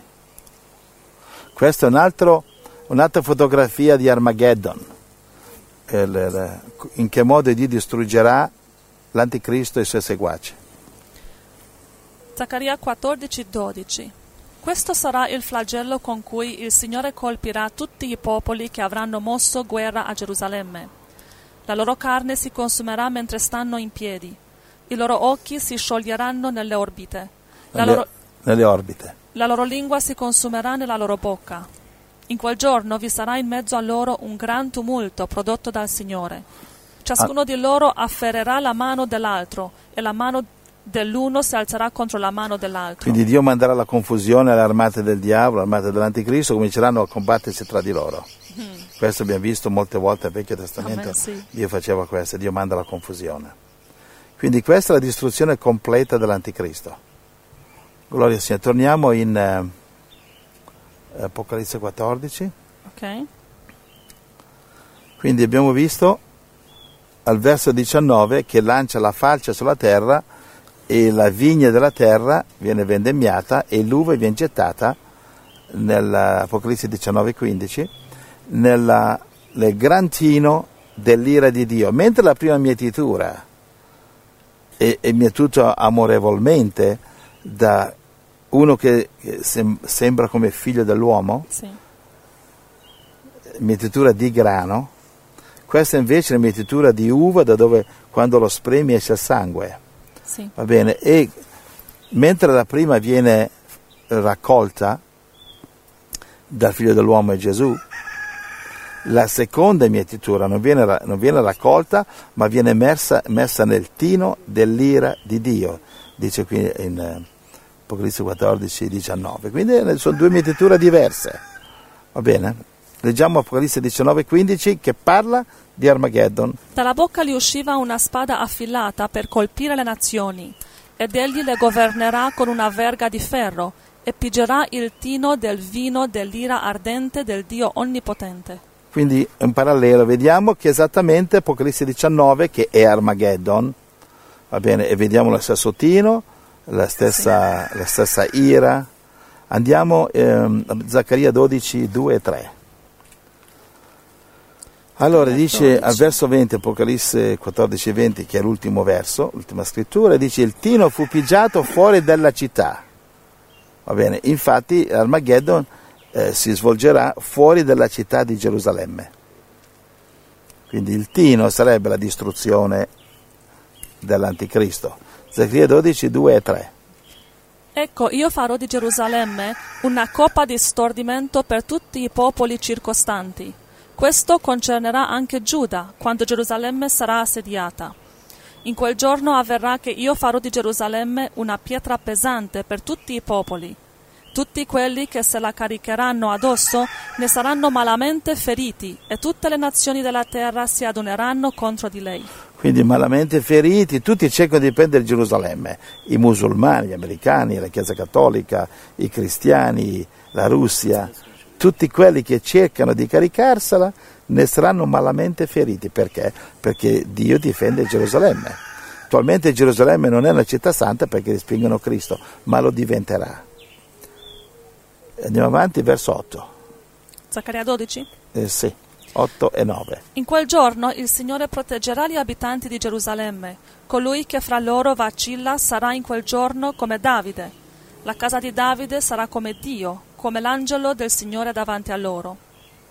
Questa è un altro- un'altra fotografia di Armageddon. Il- in che modo Dio distruggerà l'anticristo e i suoi seguaci. Zaccaria 14, 12. Questo sarà il flagello con cui il Signore colpirà tutti i popoli che avranno mosso guerra a Gerusalemme. La loro carne si consumerà mentre stanno in piedi. I loro occhi si scioglieranno nelle orbite. La Nelle, loro, nelle orbite. la loro lingua si consumerà nella loro bocca. In quel giorno vi sarà in mezzo a loro un gran tumulto prodotto dal Signore. Ciascuno di loro afferrerà la mano dell'altro e la mano dell'uno si alzerà contro la mano dell'altro. Quindi Dio manderà la confusione alle armate del diavolo, alle armate dell'anticristo, cominceranno a combattersi tra di loro. Questo abbiamo visto molte volte nel Vecchio Testamento. Amen, sì. Dio faceva questo, Dio manda la confusione. Quindi questa è la distruzione completa dell'anticristo. Gloria al Signore. Torniamo in eh, Apocalisse 14. Ok? Quindi abbiamo visto al verso 19 che lancia la falce sulla terra e la vigna della terra viene vendemmiata e l'uva viene gettata nell'Apocalisse 19-15 nella- nel gran tino dell'ira di Dio. Mentre la prima mietitura è, è mietuta amorevolmente da uno che sem- sembra come figlio dell'uomo, Sì. mietitura di grano, questa invece è una mietitura di uva da dove quando lo spremi esce il sangue. Sì. Va bene? E mentre la prima viene raccolta dal figlio dell'uomo e Gesù, la seconda mietitura non viene, non viene raccolta, ma viene messa, messa nel tino dell'ira di Dio, dice qui in Apocalisse 14, 19. Quindi eh, sono due mietiture diverse. Va bene? Leggiamo Apocalisse 19, 15 che parla di Armageddon. Dalla bocca gli usciva una spada affilata per colpire le nazioni, ed egli le governerà con una verga di ferro, e pigerà il tino del vino dell'ira ardente del Dio Onnipotente. Quindi in parallelo vediamo che esattamente Apocalisse 19 che è Armageddon, va bene, e vediamo lo stesso tino, la stessa, la stessa ira. Andiamo ehm, a Zaccaria 12, 2 e 3. Allora dice 12. al verso 20, Apocalisse 14 e 20, che è l'ultimo verso, l'ultima scrittura, dice il tino fu pigiato fuori dalla città. Va bene, infatti Armageddon eh, si svolgerà fuori dalla città di Gerusalemme. Quindi il tino sarebbe la distruzione dell'anticristo. Zaccaria 12, 2 e 3. Ecco, io farò di Gerusalemme una coppa di stordimento per tutti i popoli circostanti. Questo concernerà anche Giuda, quando Gerusalemme sarà assediata. In quel giorno avverrà che io farò di Gerusalemme una pietra pesante per tutti i popoli. Tutti quelli che se la caricheranno addosso ne saranno malamente feriti e tutte le nazioni della terra si adoneranno contro di lei. Quindi malamente feriti, tutti cercano di prendere Gerusalemme, i musulmani, gli americani, la Chiesa Cattolica, i cristiani, la Russia, tutti quelli che cercano di caricarsela ne saranno malamente feriti. Perché? Perché Dio difende Gerusalemme. Attualmente Gerusalemme non è una città santa perché respingono Cristo, ma lo diventerà. Andiamo avanti, verso 8. Zaccaria 12. Eh, sì, 8 e 9. In quel giorno il Signore proteggerà gli abitanti di Gerusalemme. Colui che fra loro vacilla sarà in quel giorno come Davide. La casa di Davide sarà come Dio, come l'angelo del Signore davanti a loro.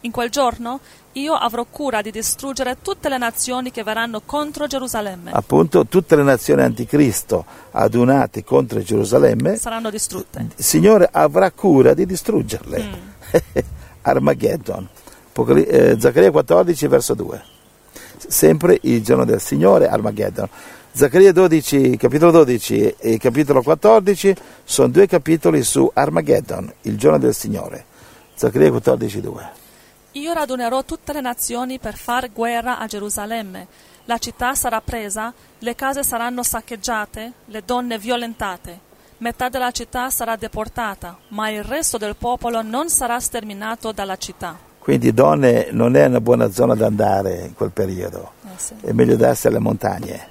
In quel giorno io avrò cura di distruggere tutte le nazioni che verranno contro Gerusalemme. Appunto, tutte le nazioni anticristo adunate contro Gerusalemme Saranno distrutte. il Signore avrà cura di distruggerle. Mm. Armageddon. Apocali- eh, Zaccaria 14, verso 2. Sempre il giorno del Signore, Armageddon. Zaccaria 12, capitolo 12 e capitolo 14 sono due capitoli su Armageddon, il giorno del Signore. Zaccaria 14, 2. Io radunerò tutte le nazioni per far guerra a Gerusalemme. La città sarà presa, le case saranno saccheggiate, le donne violentate. Metà della città sarà deportata, ma il resto del popolo non sarà sterminato dalla città. Quindi donne non è una buona zona da andare in quel periodo. Eh sì. è meglio darsi alle montagne.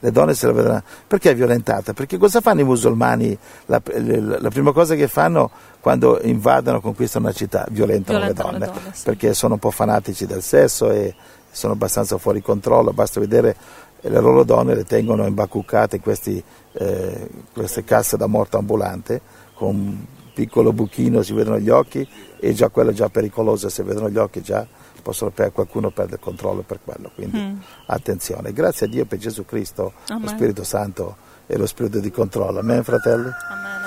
Le donne se la vedranno. Perché è violentata? Perché cosa fanno i musulmani? La, la- la prima cosa che fanno quando invadono, conquistano una città, violentano, Violentano le le donne. donne, sì. Perché sono un po' fanatici del sesso e sono abbastanza fuori controllo. Basta vedere eh, le loro donne le tengono imbacuccate in questi, eh, queste casse da morto ambulante con piccolo buchino, si vedono gli occhi e già quello è già pericoloso, se vedono gli occhi già possono per, qualcuno perde il controllo per quello. Quindi Mm. attenzione. Grazie a Dio per Gesù Cristo, lo Amen. Spirito Santo e lo Spirito di controllo. Amen, fratelli? Amen, amen.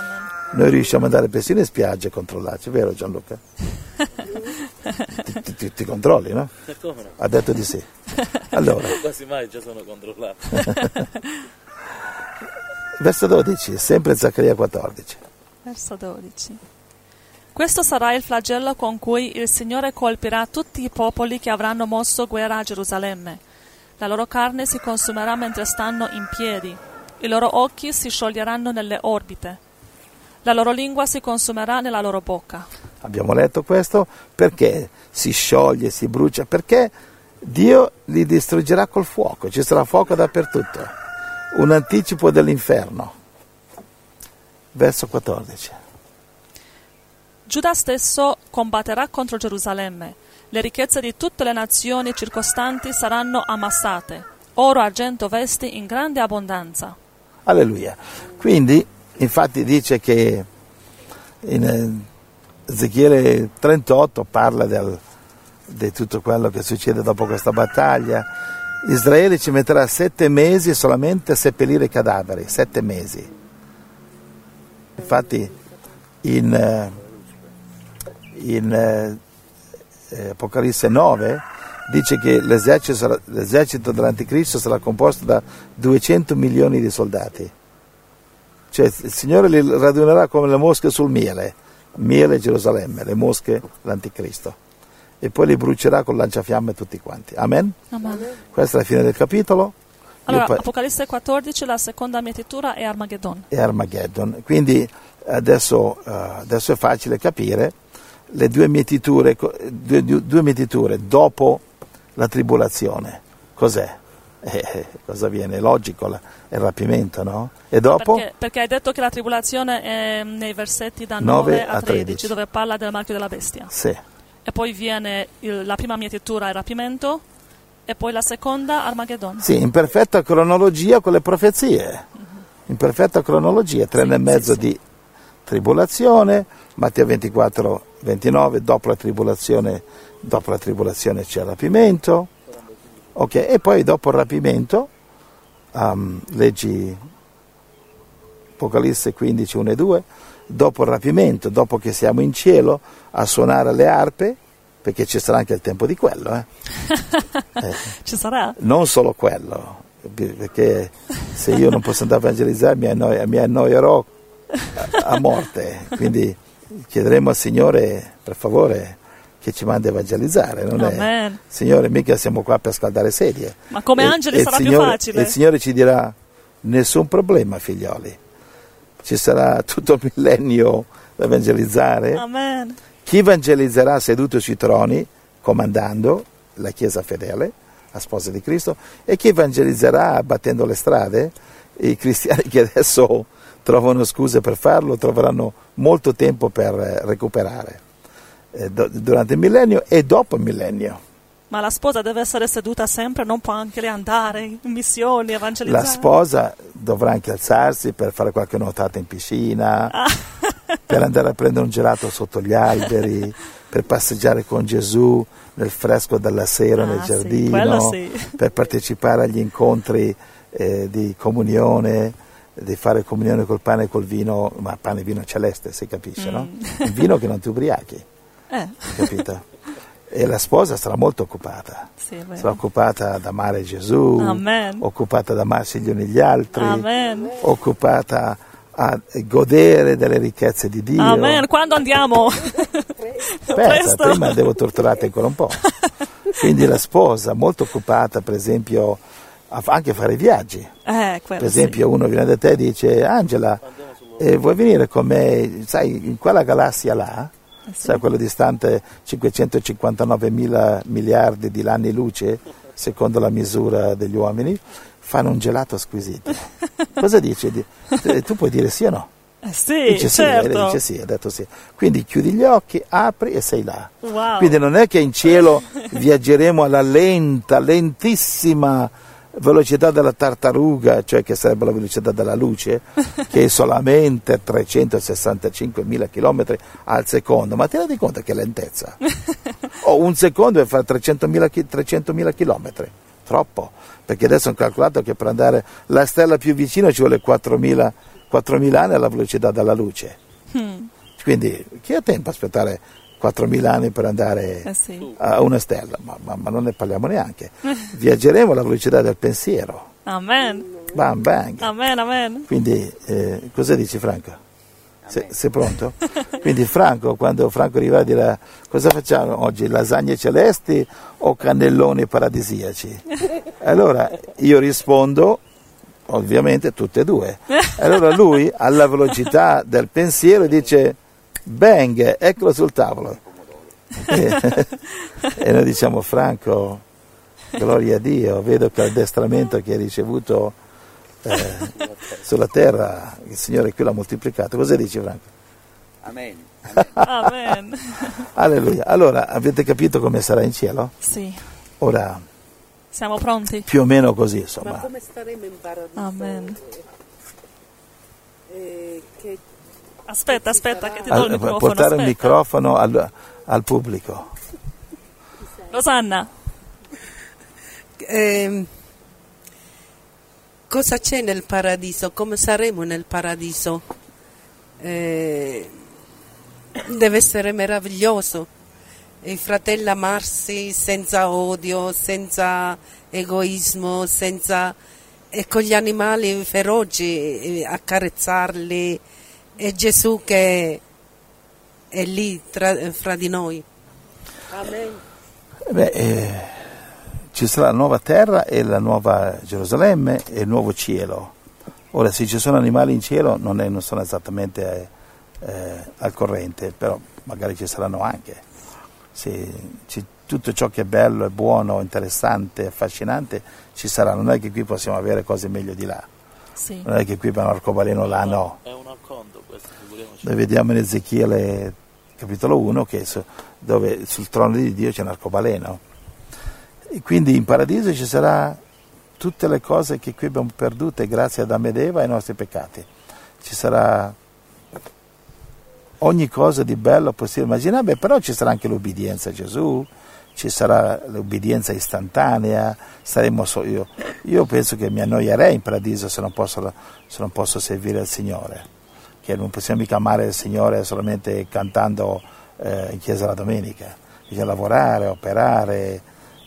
Noi riusciamo ad andare persino in spiaggia a controllarci, vero Gianluca? ti, ti- ti controlli, no? Come no? Ha detto di sì. Allora, Quasi mai già sono controllato. verso 12, sempre Zaccaria 14. Verso 12. Questo sarà il flagello con cui il Signore colpirà tutti i popoli che avranno mosso guerra a Gerusalemme. La loro carne si consumerà mentre stanno in piedi, i loro occhi si scioglieranno nelle orbite, la loro lingua si consumerà nella loro bocca. Abbiamo letto questo perché si scioglie, si brucia, perché Dio li distruggerà col fuoco, ci sarà fuoco dappertutto, un anticipo dell'inferno. Verso 14. Giuda stesso combatterà contro Gerusalemme. Le ricchezze di tutte le nazioni circostanti saranno ammassate, oro, argento, vesti in grande abbondanza. Alleluia. Quindi, infatti, dice che in eh, Ezechiele 38 parla del- di tutto quello che succede dopo questa battaglia. Israele ci metterà sette mesi solamente a seppellire i cadaveri, sette mesi. Infatti, in, eh, in eh, eh, Apocalisse 9 dice che l'esercito, sarà- l'esercito dell'anticristo sarà composto da 200 milioni di soldati. Cioè il Signore li radunerà come le mosche sul miele, miele Gerusalemme, le mosche l'anticristo. E poi li brucerà con lanciafiamme tutti quanti. Amen? Amen. Questa è la fine del capitolo. Allora, poi- Apocalisse 14, la seconda mietitura è Armageddon. e Armageddon. Quindi adesso, eh, adesso è facile capire le due mietiture, due, due- mietiture dopo la tribolazione. Cos'è? Eh, eh, cosa viene? È logico la- è il rapimento, no? E dopo? Perché, perché hai detto che la tribolazione è nei versetti da 9 9 a a 13, 13. dove parla del marchio della bestia. Sì. E poi viene il- la prima mietitura e rapimento e poi la seconda Armageddon. Sì, in perfetta cronologia con le profezie. In perfetta cronologia, tre anni e mezzo sì, sì. di tribolazione, Matteo 24, 29, dopo la tribolazione, dopo la tribolazione c'è il rapimento, ok, e poi dopo il rapimento, um, leggi Apocalisse 15, 1 e 2, dopo il rapimento, dopo che siamo in cielo a suonare le arpe, perché ci sarà anche il tempo di quello, eh. Eh, Ci sarà? non solo quello, perché se io non posso andare a evangelizzare mi, annoi- mi annoierò a, a morte, quindi chiederemo al Signore per favore che ci mandi a evangelizzare, non è. Signore mica siamo qua per scaldare sedie. Ma come E- angeli e sarà più Signore- facile. E il Signore ci dirà nessun problema figlioli, ci sarà tutto il millennio da evangelizzare. Amen. Chi evangelizzerà seduto sui troni, comandando la Chiesa fedele, la sposa di Cristo, e chi evangelizzerà battendo le strade, i cristiani che adesso trovano scuse per farlo troveranno molto tempo per recuperare eh, durante il millennio e dopo il millennio. Ma la sposa deve essere seduta sempre, non può anche lei andare in missioni, evangelizzare. La sposa dovrà anche alzarsi per fare qualche nuotata in piscina, Ah. per andare a prendere un gelato sotto gli alberi, per passeggiare con Gesù nel fresco della sera Ah, nel sì, giardino, quello sì. per partecipare agli incontri eh, di comunione, di fare comunione col pane e col vino, ma pane e vino celeste, si capisce, no? Mm. Un vino che non ti ubriachi, Eh, capito? E la sposa sarà molto occupata. sì. Sarà occupata ad amare Gesù, Amen. occupata ad amarsi gli uni gli altri, Amen. occupata a godere delle ricchezze di Dio. Amen. Quando andiamo? Aspetta, prima devo torturarti ancora un po'. Quindi la sposa, molto occupata, per esempio, a anche a fare viaggi. Eh, Per esempio, uno viene da te e dice: Angela, eh, vuoi venire con me, sai, in quella galassia là, sì. Eh, sì. sai, quello distante 559 mila miliardi di anni luce, secondo la misura degli uomini, fanno un gelato squisito. Cosa dici? Di- Tu puoi dire sì o no? Eh, sì, Dice sì, certo. dice sì, ha detto sì. Quindi chiudi gli occhi, apri e sei là. Wow. Quindi non è che in cielo viaggeremo alla lenta, lentissima velocità della tartaruga, cioè che sarebbe la velocità della luce, che è solamente 365 mila km al secondo. Ma ti rendi conto che lentezza? O un secondo è fare 300.000 km. Troppo, perché adesso hanno calcolato che per andare la stella più vicina ci vuole 4.000, 4.000 anni alla velocità della luce. Hmm, Quindi chi ha tempo a aspettare 4.000 anni per andare eh sì. a una stella? Ma, ma- ma non ne parliamo neanche. Viaggeremo alla velocità del pensiero. Amen. Bam bang. Amen, amen. Quindi eh, cosa dici Franco? Se- sei pronto? Quindi Franco, quando Franco arriva dirà cosa facciamo oggi, lasagne celesti o cannelloni paradisiaci? Allora io rispondo, ovviamente tutte e due. Allora lui alla velocità del pensiero dice bang, eccolo sul tavolo. E, e noi diciamo Franco, gloria a Dio, vedo che l'addestramento che hai ricevuto eh, sulla terra, il Signore qui l'ha moltiplicato. Cosa dici Franco? Amen. Amen. Alleluia. Allora, avete capito come sarà in cielo? Sì, Ora, siamo pronti. più o meno così, Ma insomma. come staremo in paradiso? Amen. Eh, che Aspetta, aspetta, che ti do il Al- microfono. portare aspetta. microfono al, al pubblico. Rosanna, ehm, cosa c'è nel paradiso? Come saremo nel paradiso? Eh, deve essere meraviglioso. I fratelli amarsi senza odio, senza egoismo, senza e con gli animali feroci, eh, accarezzarli. E Gesù che è lì tra- fra di noi. Amen. Beh, eh, ci sarà la nuova terra e la nuova Gerusalemme e il nuovo cielo. Ora, se ci sono animali in cielo, non, è- non sono esattamente eh, al corrente, però magari ci saranno anche. Se ci- tutto ciò che è bello, è buono, interessante, affascinante, ci sarà. Non è che qui possiamo avere cose meglio di là. Sì. Non è che qui per un arcobaleno là no. È un acconto questo, figuriamoci. Noi vediamo in Ezechiele capitolo 1, che su- dove sul trono di Dio c'è un arcobaleno. E quindi in paradiso ci sarà tutte le cose che qui abbiamo perdute grazie ad Adamo ed Eva e ai nostri peccati. Ci sarà ogni cosa di bello possibile immaginabile, però ci sarà anche l'obbedienza a Gesù, ci sarà l'obbedienza istantanea, saremo so- io, io penso che mi annoierei in paradiso se non posso, se non posso servire il Signore, che non possiamo mica amare il Signore solamente cantando eh, in chiesa la domenica, bisogna lavorare, operare,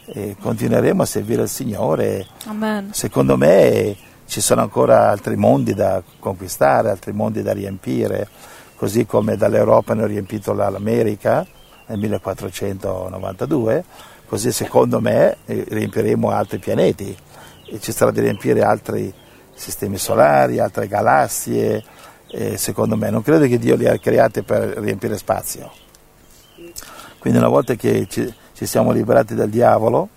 e continueremo a servire il Signore. Amen. Secondo me ci sono ancora altri mondi da conquistare, altri mondi da riempire, così come dall'Europa ho riempito la- l'America nel 1492, così secondo me eh, riempiremo altri pianeti e ci sarà da riempire altri sistemi solari, altre galassie, secondo me non credo che Dio li ha creati per riempire spazio. Quindi una volta che ci, ci siamo liberati dal diavolo,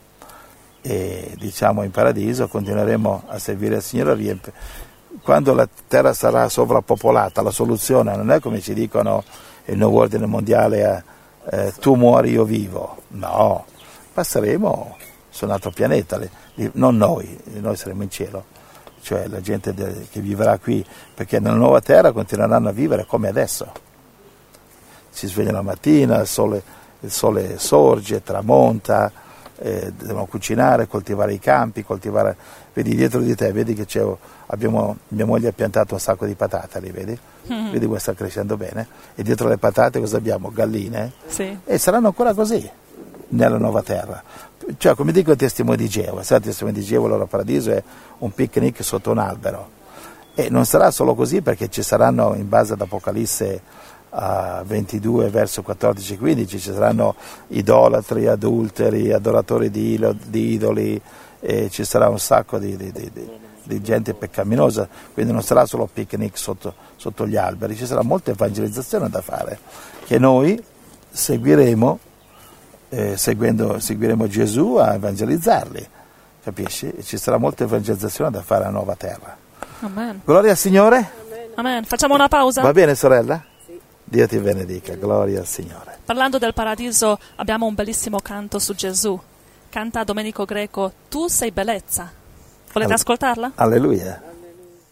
e diciamo in paradiso continueremo a servire il Signore a riempi- quando la terra sarà sovrappopolata la soluzione non è come ci dicono il nuovo ordine mondiale eh, tu muori io vivo. No passeremo su un altro pianeta. Non noi noi saremo in cielo. Cioè la gente che vivrà qui perché nella nuova terra continueranno a vivere come adesso. Si sveglia la mattina, il sole, il sole sorge, tramonta, eh, devono cucinare, coltivare i campi, coltivare... Vedi dietro di te, vedi che c'è, abbiamo, mia moglie ha piantato un sacco di patate lì, vedi? Vedi come sta crescendo bene? E dietro le patate cosa abbiamo? Galline? Sì. E saranno ancora così nella nuova terra. Cioè, come dico il testimone di Geova, sai, il testimone di Geova, il loro paradiso è un picnic sotto un albero. E non sarà solo così perché ci saranno, in base ad Apocalisse a 22 verso 14-15, ci saranno idolatri, adulteri, adoratori di, idoli, e ci sarà un sacco di, di- di- di- di gente peccaminosa, quindi non sarà solo picnic sotto, sotto gli alberi, ci sarà molta evangelizzazione da fare, che noi seguiremo, eh, seguendo- seguiremo Gesù a evangelizzarli, capisci? E ci sarà molta evangelizzazione da fare a nuova terra. Amen. Gloria al Signore? Amen. Facciamo una pausa? Va bene sorella? Dio ti benedica, gloria al Signore. Parlando del paradiso, abbiamo un bellissimo canto su Gesù. Canta Domenico Greco, Tu sei bellezza. Volete ascoltarla? Alleluia.